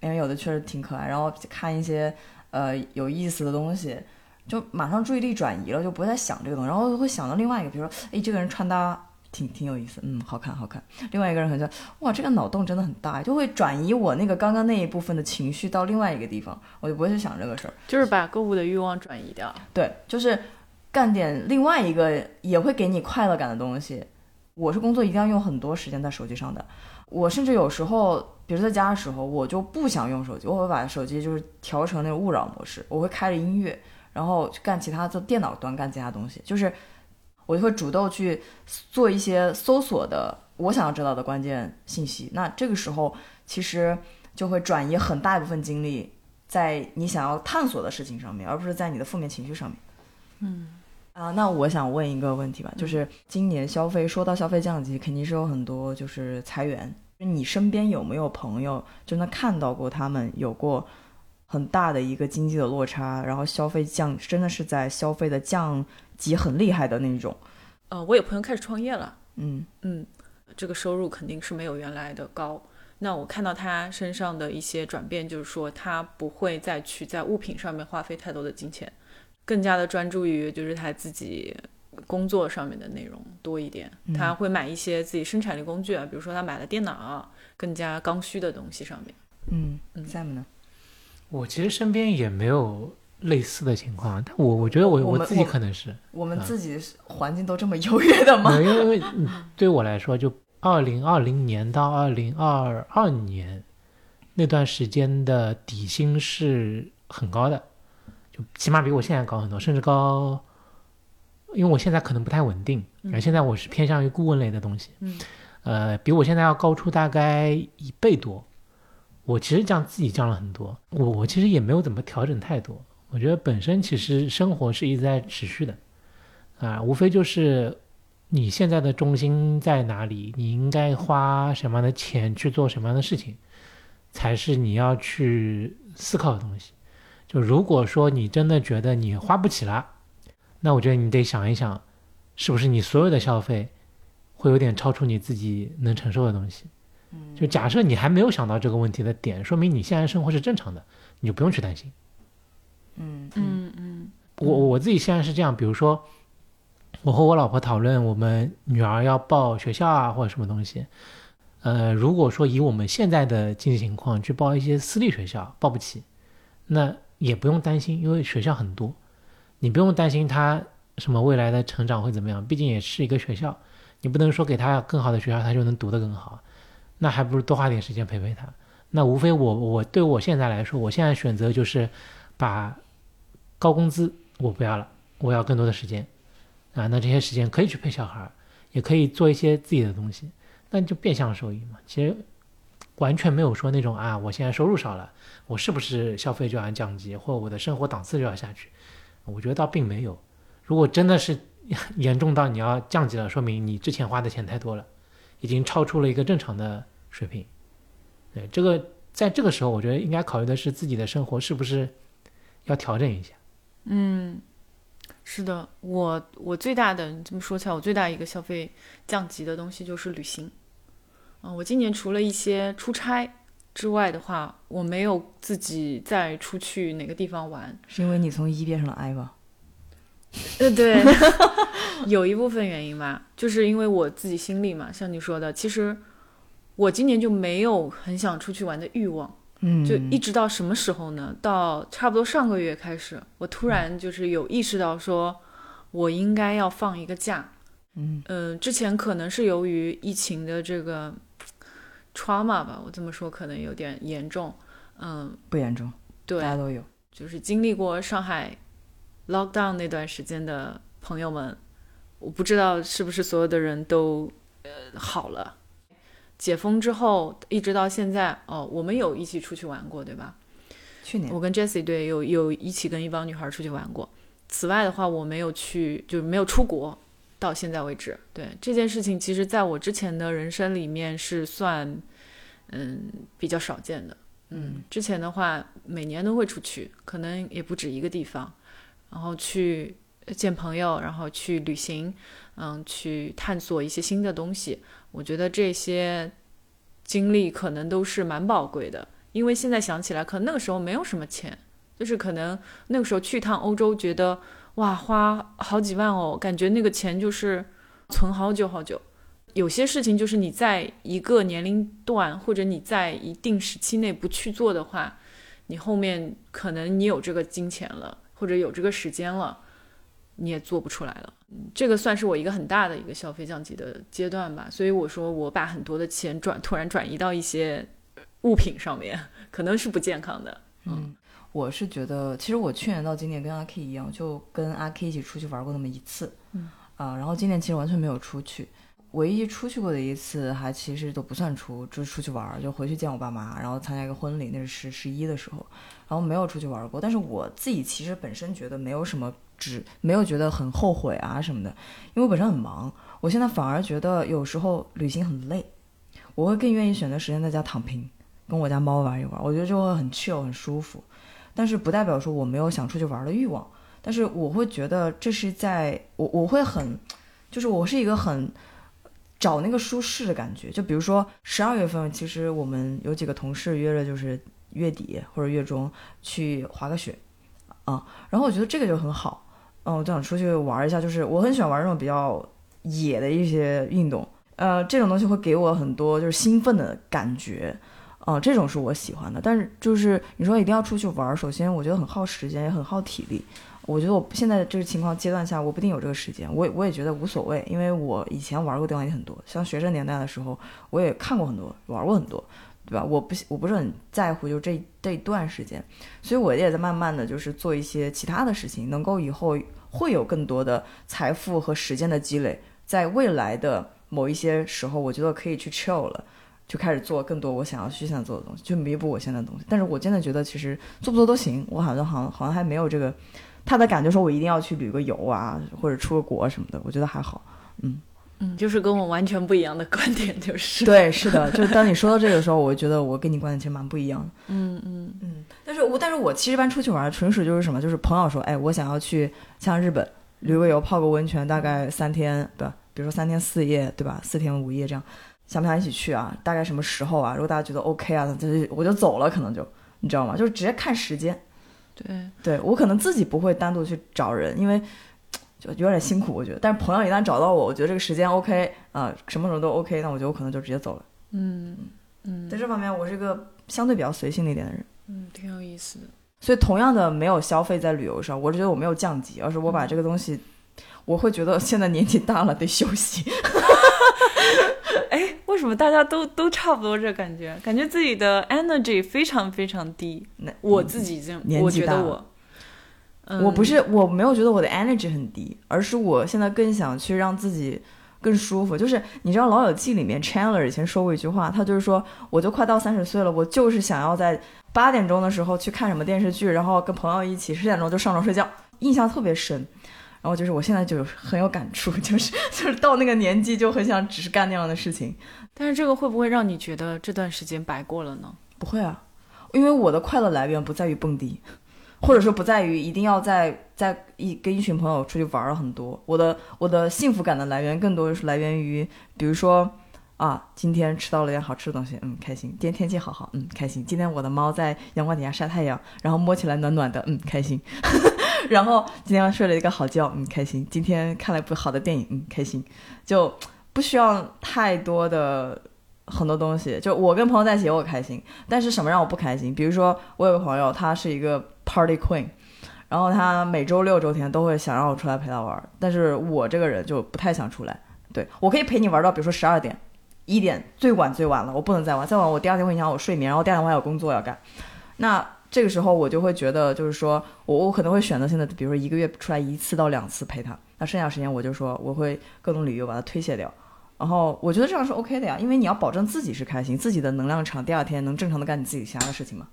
因为有的确实挺可爱，然后看一些呃有意思的东西，就马上注意力转移了，就不会再想这个东西，然后会想到另外一个，比如说，哎，这个人穿搭挺挺有意思，嗯，好看好看。另外一个人可能就哇，这个脑洞真的很大，就会转移我那个刚刚那一部分的情绪到另外一个地方，我就不会去想这个事儿。就是把购物的欲望转移掉。对，就是干点另外一个也会给你快乐感的东西。我是工作一定要用很多时间在手机上的，我甚至有时候，比如在家的时候，我就不想用手机，我会把手机就是调成那种勿扰模式，我会开着音乐，然后去干其他的电脑端干其他东西，就是我就会主动去做一些搜索的我想要知道的关键信息。那这个时候其实就会转移很大一部分精力在你想要探索的事情上面，而不是在你的负面情绪上面。嗯啊，那我想问一个问题吧，就是今年消费说到消费降级，肯定是有很多就是裁员。你身边有没有朋友真的看到过他们有过很大的一个经济的落差，然后消费降，真的是在消费的降级很厉害的那种？呃，我有朋友开始创业了，嗯嗯，这个收入肯定是没有原来的高。那我看到他身上的一些转变，就是说他不会再去在物品上面花费太多的金钱，更加的专注于就是他自己工作上面的内容多一点。他会买一些自己生产力工具啊，比如说他买了电脑，更加刚需的东西上面。嗯嗯，Sam 呢？我其实身边也没有类似的情况，但我我觉得我我自己可能是，我们自己是环境都这么优越的吗？因为嗯对我来说，就二零二零年到二零二二年那段时间的底薪是很高的，就起码比我现在高很多，甚至高。因为我现在可能不太稳定，然后现在我是偏向于顾问类的东西，嗯呃，比我现在要高出大概一倍多。我其实降自己降了很多，我我其实也没有怎么调整太多。我觉得本身其实生活是一直在持续的，啊，无非就是你现在的重心在哪里，你应该花什么样的钱去做什么样的事情，才是你要去思考的东西。就如果说你真的觉得你花不起了，那我觉得你得想一想，是不是你所有的消费会有点超出你自己能承受的东西。就假设你还没有想到这个问题的点，说明你现在生活是正常的，你就不用去担心。嗯嗯。嗯我我自己现在是这样，比如说，我和我老婆讨论我们女儿要报学校啊或者什么东西，呃，如果说以我们现在的经济情况去报一些私立学校，报不起，那也不用担心，因为学校很多，你不用担心他什么未来的成长会怎么样，毕竟也是一个学校，你不能说给他更好的学校他就能读得更好，那还不如多花点时间陪陪他。那无非我我对我现在来说，我现在选择就是把高工资我不要了，我要更多的时间啊。那这些时间可以去陪小孩儿，也可以做一些自己的东西，那就变相收益嘛。其实完全没有说那种啊，我现在收入少了，我是不是消费就要降级，或我的生活档次就要下去？我觉得倒并没有。如果真的是 *laughs* 严重到你要降级了，说明你之前花的钱太多了，已经超出了一个正常的水平。对这个，在这个时候，我觉得应该考虑的是自己的生活是不是要调整一下。嗯，是的，我我最大的你这么说起来，我最大一个消费降级的东西就是旅行。嗯、我今年除了一些出差之外的话，我没有自己再出去哪个地方玩。是因为你从一变成了 I 吧？*laughs* 呃，对，*laughs* 有一部分原因吧，就是因为我自己心里嘛，像你说的，其实我今年就没有很想出去玩的欲望。嗯，就一直到什么时候呢？到差不多上个月开始，我突然就是有意识到说，我应该要放一个假。嗯嗯，之前可能是由于疫情的这个 trauma 吧，我这么说可能有点严重。嗯，不严重，对，大家都有。就是经历过上海 lockdown 那段时间的朋友们，我不知道是不是所有的人都呃好了。解封之后一直到现在，哦，我们有一起出去玩过，对吧？去年我跟 Jessie 对有有一起跟一帮女孩出去玩过。此外的话，我没有去，就是没有出国，到现在为止。对这件事情，其实在我之前的人生里面是算，嗯，比较少见的。嗯，之前的话，每年都会出去，可能也不止一个地方，然后去见朋友，然后去旅行，嗯，去探索一些新的东西。我觉得这些经历可能都是蛮宝贵的，因为现在想起来，可能那个时候没有什么钱，就是可能那个时候去趟欧洲，觉得哇，花好几万哦，感觉那个钱就是存好久好久。有些事情就是你在一个年龄段或者你在一定时期内不去做的话，你后面可能你有这个金钱了，或者有这个时间了，你也做不出来了。嗯这个算是我一个很大的一个消费降级的阶段吧。所以我说我把很多的钱转突然转移到一些物品上面，可能是不健康的。嗯，我是觉得，其实我去年到今年跟阿 K 一样，就跟阿 K 一起出去玩过那么一次，嗯啊，然后今年其实完全没有出去，唯一出去过的一次还其实都不算出，就是出去玩儿，就回去见我爸妈，然后参加一个婚礼，那是十十一的时候，然后没有出去玩过。但是我自己其实本身觉得没有什么只没有觉得很后悔啊什么的，因为我本身很忙，我现在反而觉得有时候旅行很累，我会更愿意选择时间在家躺平，跟我家猫玩一玩，我觉得就会很 chill 很舒服。但是不代表说我没有想出去玩的欲望，但是我会觉得这是在我我会很，就是我是一个很找那个舒适的感觉。就比如说十二月份，其实我们有几个同事约了，就是月底或者月中去滑个雪，啊，然后我觉得这个就很好，嗯，我就想出去玩一下，就是我很喜欢玩这种比较野的一些运动，呃，这种东西会给我很多就是兴奋的感觉。啊、这种是我喜欢的，但是就是你说一定要出去玩，首先我觉得很耗时间，也很耗体力。我觉得我现在这个情况阶段下，我不一定有这个时间，我我也觉得无所谓，因为我以前玩过地方也很多，像学生年代的时候，我也看过很多，玩过很多，对吧？我不我不是很在乎就这这段时间，所以我也在慢慢的就是做一些其他的事情，能够以后会有更多的财富和时间的积累，在未来的某一些时候，我觉得可以去 chill 了。就开始做更多我想要去想做的东西，就弥补我现在的东西。但是我真的觉得其实做不做都行，我好像好像好像还没有这个他的感觉，说我一定要去旅个游啊，或者出个国什么的，我觉得还好。嗯，嗯，就是跟我完全不一样的观点，就是对，是的，就是当你说到这个时候，我觉得我跟你观点其实蛮不一样的。嗯嗯嗯，但是我但是我其实一般出去玩，纯属就是什么，就是朋友说，哎，我想要去像日本旅个游，泡个温泉，大概三天，对吧？比如说三天四夜，对吧？四天五夜这样。想不想一起去啊？大概什么时候啊？如果大家觉得 OK 啊，就是我就走了，可能就你知道吗？就是直接看时间。对，对我可能自己不会单独去找人，因为就有点辛苦，我觉得。但是朋友一旦找到我，我觉得这个时间 OK 啊、什么时候都 OK，那我觉得我可能就直接走了。嗯嗯在这方面，我是一个相对比较随性的一点的人。嗯，挺有意思的。所以同样的没有消费在旅游上，我是觉得我没有降级，而是我把这个东西，我会觉得现在年纪大了得休息。*laughs* 哎，为什么大家都都差不多这感觉？感觉自己的 energy 非常非常低。那我自己这样，年纪我觉得我，嗯我不是我没有觉得我的 energy 很低，而是我现在更想去让自己更舒服。就是你知道《老友记》里面 Chandler 以前说过一句话，他就是说，我就快到三十岁了，我就是想要在八点钟的时候去看什么电视剧，然后跟朋友一起十点钟就上床睡觉，印象特别深。然后就是我现在就很有感触，就是就是到那个年纪就很想只是干那样的事情。但是这个会不会让你觉得这段时间白过了呢？不会啊，因为我的快乐来源不在于蹦迪，或者说不在于一定要在在一跟一群朋友出去玩儿很多。我的我的幸福感的来源更多是来源于，比如说啊，今天吃到了点好吃的东西，嗯，开心。今天天气好好，嗯，开心。今天我的猫在阳光底下晒太阳，然后摸起来暖暖的，嗯，开心。*laughs* 然后今天睡了一个好觉，嗯，开心。今天看了一部好的电影，嗯，开心。就不需要太多的很多东西。就我跟朋友在一起，我开心。但是什么让我不开心？比如说，我有个朋友，他是一个 party queen，然后他每周六周天都会想让我出来陪他玩，但是我这个人就不太想出来。对我可以陪你玩到比如说十二点、一点，最晚最晚了，我不能再玩，再晚我第二天会影响我睡眠，然后第二天我还有工作要干。那这个时候我就会觉得，就是说我我可能会选择性的，比如说一个月出来一次到两次陪他，那剩下时间我就说我会各种理由把它推卸掉。然后我觉得这样是 OK 的呀，因为你要保证自己是开心，自己的能量场，第二天能正常的干你自己其他的事情嘛。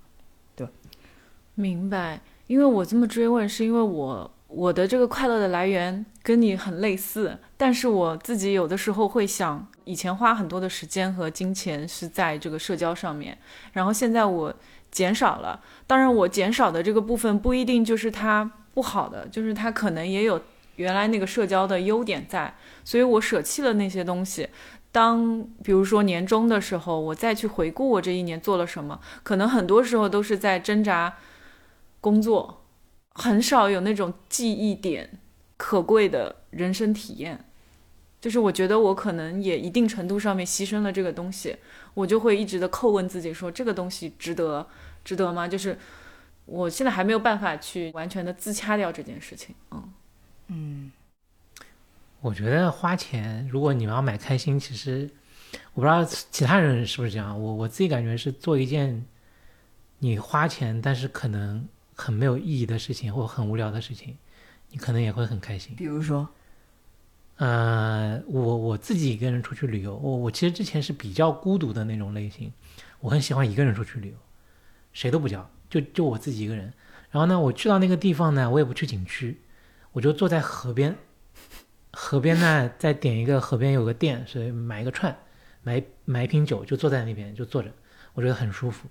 明白，因为我这么追问，是因为我我的这个快乐的来源跟你很类似，但是我自己有的时候会想，以前花很多的时间和金钱是在这个社交上面，然后现在我减少了。当然，我减少的这个部分不一定就是它不好的，就是它可能也有原来那个社交的优点在，所以我舍弃了那些东西。当比如说年终的时候，我再去回顾我这一年做了什么，可能很多时候都是在挣扎。工作很少有那种记忆点、可贵的人生体验，就是我觉得我可能也一定程度上面牺牲了这个东西，我就会一直的叩问自己说这个东西值得，值得吗？就是我现在还没有办法去完全的自掐掉这件事情。嗯嗯，我觉得花钱，如果你们要买开心，其实我不知道其他人是不是这样，我我自己感觉是做一件你花钱，但是可能。很没有意义的事情，或很无聊的事情，你可能也会很开心。比如说，呃，我我自己一个人出去旅游，我我其实之前是比较孤独的那种类型，我很喜欢一个人出去旅游，谁都不叫，就就我自己一个人。然后呢，我去到那个地方呢，我也不去景区，我就坐在河边，河边呢再点一个河边有个店，所以买一个串，买买一瓶酒，就坐在那边就坐着，我觉得很舒服。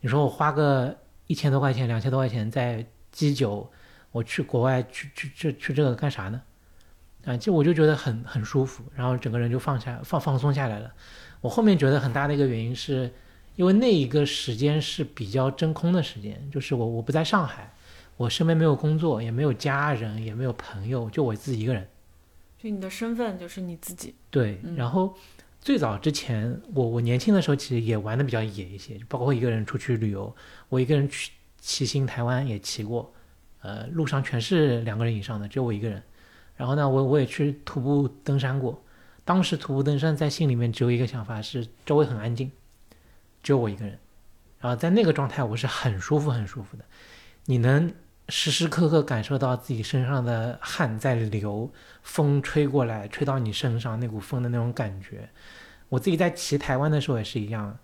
你说我花个。一千多块钱，两千多块钱在基酒，我去国外去去去去这个干啥呢？啊，就我就觉得很很舒服，然后整个人就放下放放松下来了。我后面觉得很大的一个原因是，因为那一个时间是比较真空的时间，就是我我不在上海，我身边没有工作，也没有家人，也没有朋友，就我自己一个人。就你的身份就是你自己。对，然后。最早之前，我我年轻的时候其实也玩的比较野一些，包括一个人出去旅游，我一个人去骑行台湾也骑过，呃，路上全是两个人以上的，只有我一个人。然后呢，我我也去徒步登山过，当时徒步登山在心里面只有一个想法是周围很安静，只有我一个人。然后在那个状态，我是很舒服很舒服的，你能。时时刻刻感受到自己身上的汗在流，风吹过来，吹到你身上那股风的那种感觉。我自己在骑台湾的时候也是一样，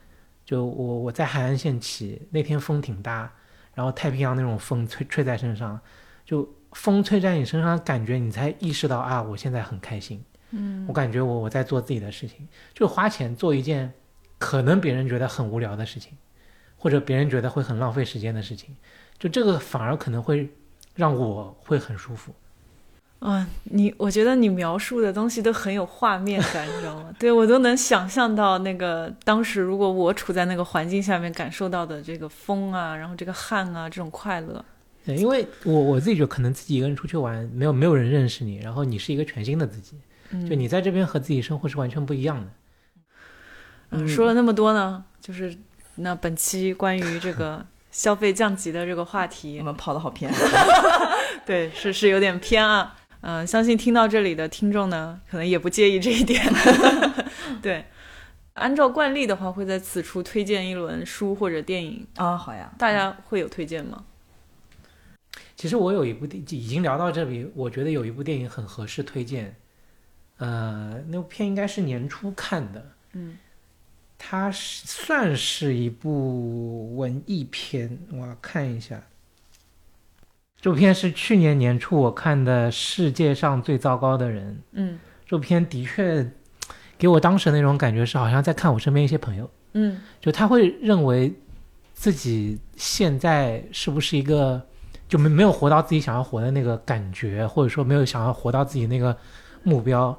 就我我在海岸线骑，那天风挺大，然后太平洋那种风吹吹在身上，就风吹在你身上，感觉你才意识到啊，我现在很开心。嗯，我感觉我我在做自己的事情，就花钱做一件可能别人觉得很无聊的事情，或者别人觉得会很浪费时间的事情。就这个反而可能会让我会很舒服，啊，你我觉得你描述的东西都很有画面感，你知道吗？对我都能想象到那个当时如果我处在那个环境下面感受到的这个风啊，然后这个汗啊，这种快乐。对，因为我我自己就可能自己一个人出去玩，没有没有人认识你，然后你是一个全新的自己，就你在这边和自己生活是完全不一样的。嗯，说了那么多呢，就是那本期关于这个。消费降级的这个话题，我们跑得好偏，*laughs* 对，是是有点偏啊。嗯，相信听到这里的听众呢，可能也不介意这一点。*laughs* 对，按照惯例的话，会在此处推荐一轮书或者电影啊。好呀，大家会有推荐吗？其实我有一部电，已经聊到这里，我觉得有一部电影很合适推荐。呃，那部片应该是年初看的。嗯。它是算是一部文艺片，我看一下。这部片是去年年初我看的《世界上最糟糕的人》。嗯，这部片的确给我当时那种感觉是，好像在看我身边一些朋友。嗯，就他会认为自己现在是不是一个就没没有活到自己想要活的那个感觉，或者说没有想要活到自己那个目标。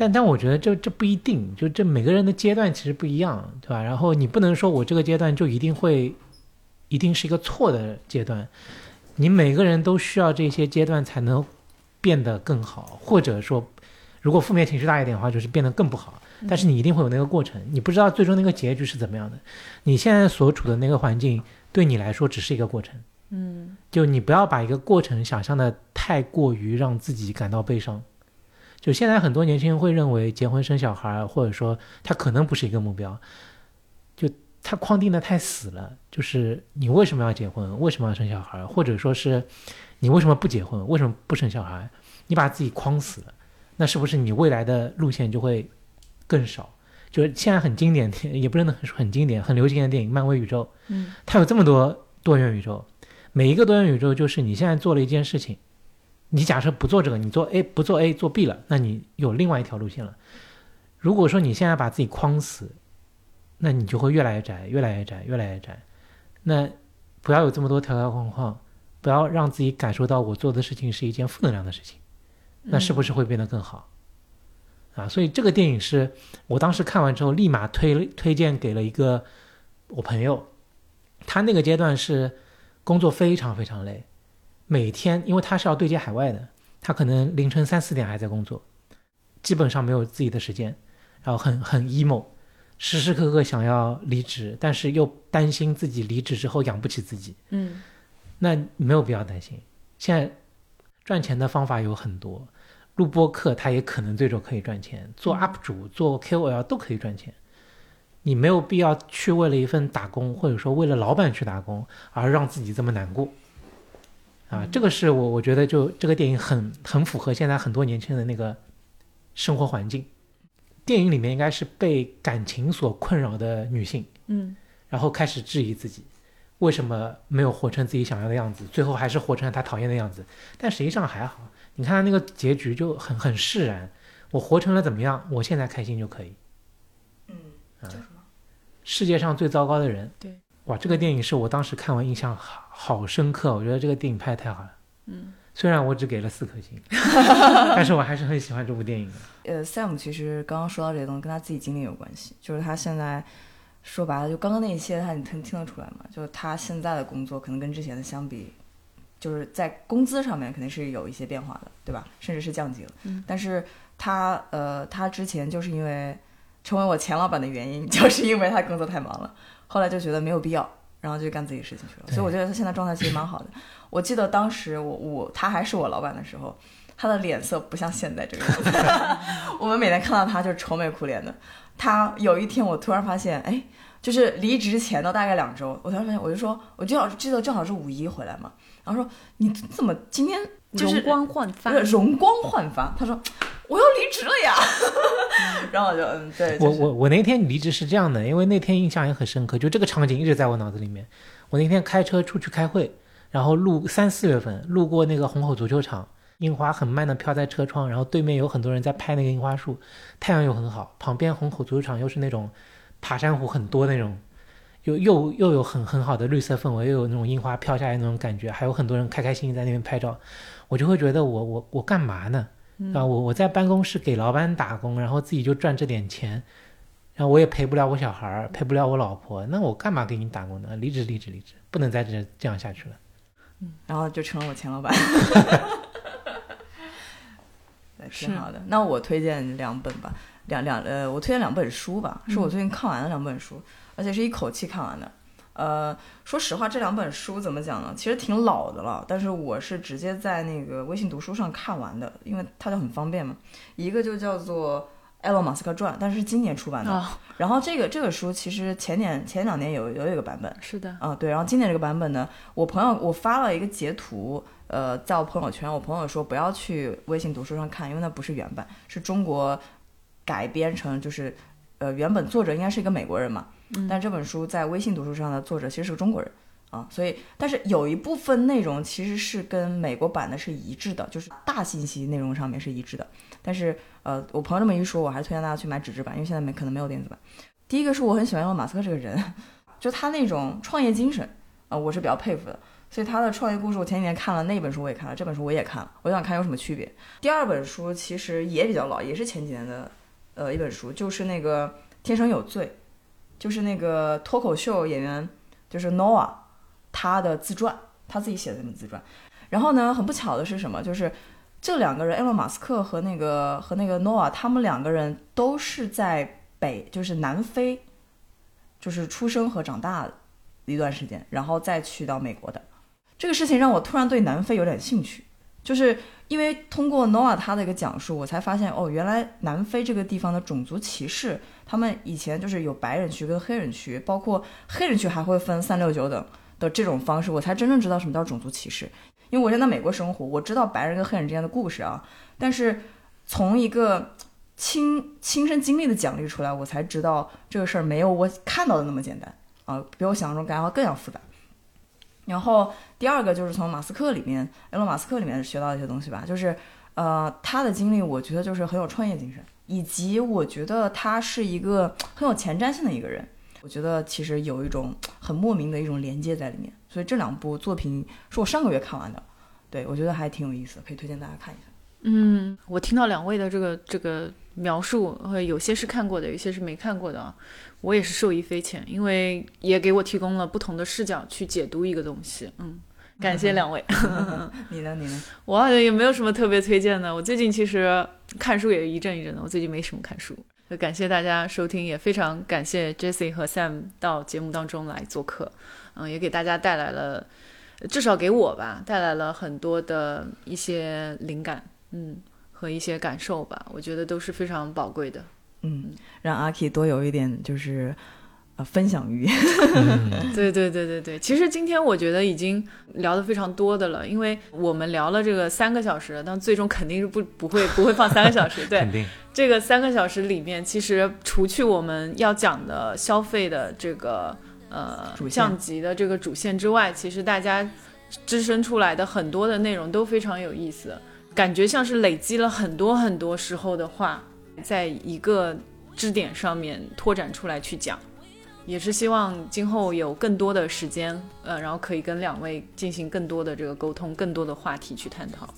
但但我觉得这这不一定，就这每个人的阶段其实不一样，对吧？然后你不能说我这个阶段就一定会，一定是一个错的阶段，你每个人都需要这些阶段才能变得更好，或者说，如果负面情绪大一点的话，就是变得更不好。但是你一定会有那个过程，你不知道最终那个结局是怎么样的。你现在所处的那个环境对你来说只是一个过程，嗯，就你不要把一个过程想象的太过于让自己感到悲伤。就现在很多年轻人会认为结婚生小孩，或者说他可能不是一个目标，就他框定的太死了。就是你为什么要结婚？为什么要生小孩？或者说是你为什么不结婚？为什么不生小孩？你把自己框死了。那是不是你未来的路线就会更少？就是现在很经典，也不是很很经典、很流行的电影《漫威宇宙》，嗯，它有这么多多元宇宙，每一个多元宇宙就是你现在做了一件事情，你假设不做这个，你做 A 不做 A 做 B 了，那你有另外一条路线了。如果说你现在把自己框死，那你就会越来越窄，越来越窄，越来越窄。那不要有这么多条条框框，不要让自己感受到我做的事情是一件负能量的事情，那是不是会变得更好？啊，所以这个电影是我当时看完之后立马推推荐给了一个我朋友，他那个阶段是工作非常非常累，每天因为他是要对接海外的，他可能凌晨三四点还在工作，基本上没有自己的时间，然后很很 emo，时时刻刻想要离职，但是又担心自己离职之后养不起自己。嗯那没有必要担心。现在赚钱的方法有很多，录播课他也可能最终可以赚钱，做 UP 主、做 KOL 都可以赚钱。你没有必要去为了一份打工，或者说为了老板去打工，而让自己这么难过。啊，这个是我我觉得就这个电影很很符合现在很多年轻人的那个生活环境。电影里面应该是被感情所困扰的女性，嗯然后开始质疑自己，为什么没有活成自己想要的样子，最后还是活成了她讨厌的样子。但实际上还好，你看他那个结局就很很释然，我活成了怎么样，我现在开心就可以。嗯，啊叫什么？世界上最糟糕的人，对，哇，这个电影是我当时看完印象好好深刻，我觉得这个电影拍的太好了。嗯，虽然我只给了四颗星，*laughs* 但是我还是很喜欢这部电影的。呃，Sam 其实刚刚说到这些东西，跟他自己经历有关系。就是他现在说白了，就刚刚那一些，他你听听得出来吗？就是他现在的工作可能跟之前的相比，就是在工资上面肯定是有一些变化的，对吧？甚至是降级了。嗯但是他呃，他之前就是因为成为我前老板的原因，*laughs* 就是因为他工作太忙了，后来就觉得没有必要，然后就干自己的事情去了。所以我觉得他现在状态其实蛮好的。我记得当时我我他还是我老板的时候，他的脸色不像现在这个样子。*laughs* 我们每天看到他就是愁眉苦脸的。他有一天我突然发现，哎，就是离职前的大概两周，我突然发现，我就说，我就好记得正好是五一回来嘛，然后说你怎么今天就是容光焕发不是容光焕发？他说我要离职了呀。*laughs* 然后我就嗯，对，就是我我我那天离职是这样的，因为那天印象也很深刻，就这个场景一直在我脑子里面。我那天开车出去开会，然后路三四月份路过那个虹口足球场，樱花很慢的飘在车窗，然后对面有很多人在拍那个樱花树，太阳又很好，旁边虹口足球场又是那种爬山虎很多那种，又又又有很很好的绿色氛围，又有那种樱花飘下来那种感觉，还有很多人开开心心在那边拍照，我就会觉得我我我干嘛呢？啊，我我在办公室给老板打工，然后自己就赚这点钱，然后我也陪不了我小孩儿，陪不了我老婆，那我干嘛给你打工呢？离职，离职，离职，不能再这这样下去了。嗯然后就成了我前老板。*laughs* 对，挺好的。那我推荐两本吧，两两呃，我推荐两本书吧，是我最近看完的两本书，而且是一口气看完的。呃，说实话，这两本书怎么讲呢？其实挺老的了，但是我是直接在那个微信读书上看完的，因为它就很方便嘛。一个就叫做《埃隆·马斯克传》，但是是今年出版的。啊，然后这个这个书其实前年前两年有有一个版本，是的，啊，对，然后今年这个版本呢，我朋友我发了一个截图，呃，在我朋友圈，我朋友说不要去微信读书上看，因为那不是原版，是中国改编成，就是呃原本作者应该是一个美国人嘛，但这本书在微信读书上的作者其实是个中国人啊，所以但是有一部分内容其实是跟美国版的是一致的，就是大信息内容上面是一致的，但是呃，我朋友这么一说，我还是推荐大家去买纸质版，因为现在没可能没有电子版。第一个是我很喜欢用·马斯克这个人，*laughs* 就他那种创业精神啊、我是比较佩服的。所以他的创业故事，我前几年看了那本书，我也看了，这本书我也看了，我想看有什么区别。第二本书其实也比较老，也是前几年的呃一本书，就是那个《天生有罪》，就是那个脱口秀演员，就是 Noah 他的自传，他自己写的那本自传。然后呢，很不巧的是什么？就是这两个人，埃隆·马斯克和那个和那个 Noah，他们两个人都是在北，就是南非，就是出生和长大的一段时间，然后再去到美国的。这个事情让我突然对南非有点兴趣，就是因为通过 Noah 他的一个讲述，我才发现哦，原来南非这个地方的种族歧视，他们以前就是有白人区跟黑人区，包括黑人区还会分三六九等的这种方式，我才真正知道什么叫种族歧视。因为我现在美国生活，我知道白人跟黑人之间的故事啊，但是从一个亲亲身经历的奖励出来，我才知道这个事儿没有我看到的那么简单啊，比我想象中感觉更要复杂。然后第二个就是从马斯克里面，埃隆马斯克里面学到一些东西吧，就是呃他的经历，我觉得就是很有创业精神，以及我觉得他是一个很有前瞻性的一个人。我觉得其实有一种很莫名的一种连接在里面，所以这两部作品是我上个月看完的，对我觉得还挺有意思，可以推荐大家看一下。嗯，我听到两位的这个这个描述，呃，有些是看过的，有些是没看过的啊。我也是受益匪浅，因为也给我提供了不同的视角去解读一个东西。嗯，感谢两位。*laughs* 你呢？你呢？我好像也没有什么特别推荐的。我最近其实看书也一阵一阵的，我最近没什么看书。就感谢大家收听，也非常感谢 Jesse 和 Sam 到节目当中来做客。嗯，也给大家带来了，至少给我吧，带来了很多的一些灵感。嗯，和一些感受吧，我觉得都是非常宝贵的。嗯，让阿 K 多有一点就是呃分享欲。*laughs* 对对对对对，其实今天我觉得已经聊得非常多的了，因为我们聊了这个三个小时，但最终肯定是不不会不会放三个小时。*laughs* 对，肯定这个三个小时里面，其实除去我们要讲的消费的这个呃降级的这个主线之外，其实大家滋生出来的很多的内容都非常有意思。感觉像是累积了很多很多时候的话，在一个支点上面拓展出来去讲，也是希望今后有更多的时间，呃，然后可以跟两位进行更多的这个沟通，更多的话题去探讨。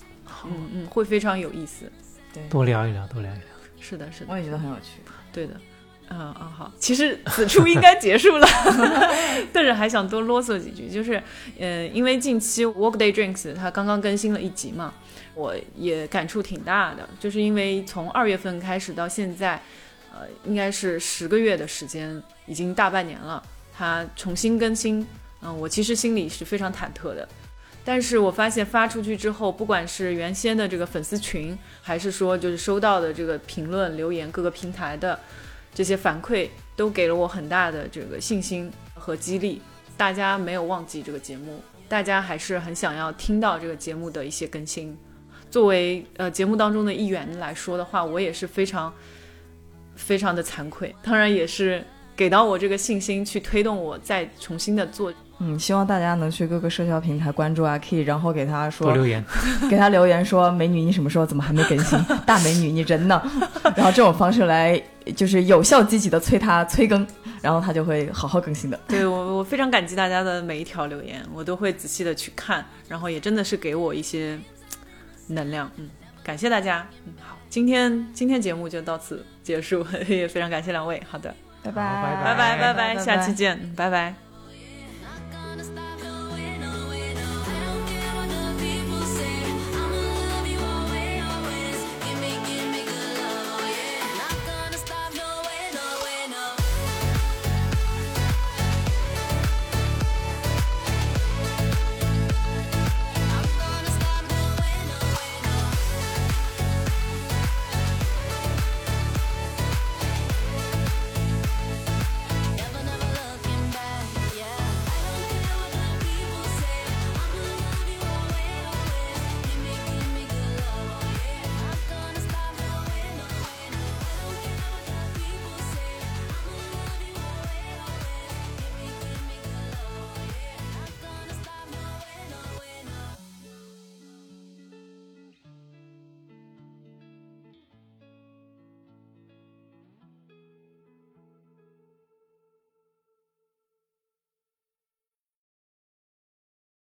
嗯嗯，会非常有意思。对多聊一聊，多聊一聊。是的，是的，我也觉得很有趣。对的。嗯嗯好，其实此处应该结束了，*laughs* *laughs* 但是还想多啰嗦几句，就是，呃，因为近期 Workday Drinks 它刚刚更新了一集嘛，我也感触挺大的，就是因为从二月份开始到现在，呃，应该是十个月的时间，已经大半年了，它重新更新，嗯，我其实心里是非常忐忑的。但是我发现发出去之后，不管是原先的这个粉丝群，还是说就是收到的这个评论留言，各个平台的这些反馈，都给了我很大的这个信心和激励。大家没有忘记这个节目，大家还是很想要听到这个节目的一些更新。作为呃节目当中的一员来说的话，我也是非常非常的惭愧，当然也是给到我这个信心，去推动我再重新的做。嗯，希望大家能去各个社交平台关注阿 K，然后给他说，多留言，给他留言说：“美女，你什么时候怎么还没更新？大美女，你人呢？” *laughs* 然后这种方式来就是有效积极的催他催更，然后他就会好好更新的。对我，我非常感激大家的每一条留言，我都会仔细的去看，然后也真的是给我一些能量。嗯，感谢大家。嗯，好，今天今天节目就到此结束，*laughs* 也非常感谢两位。好的，拜拜拜拜拜拜拜，下期见，嗯拜拜。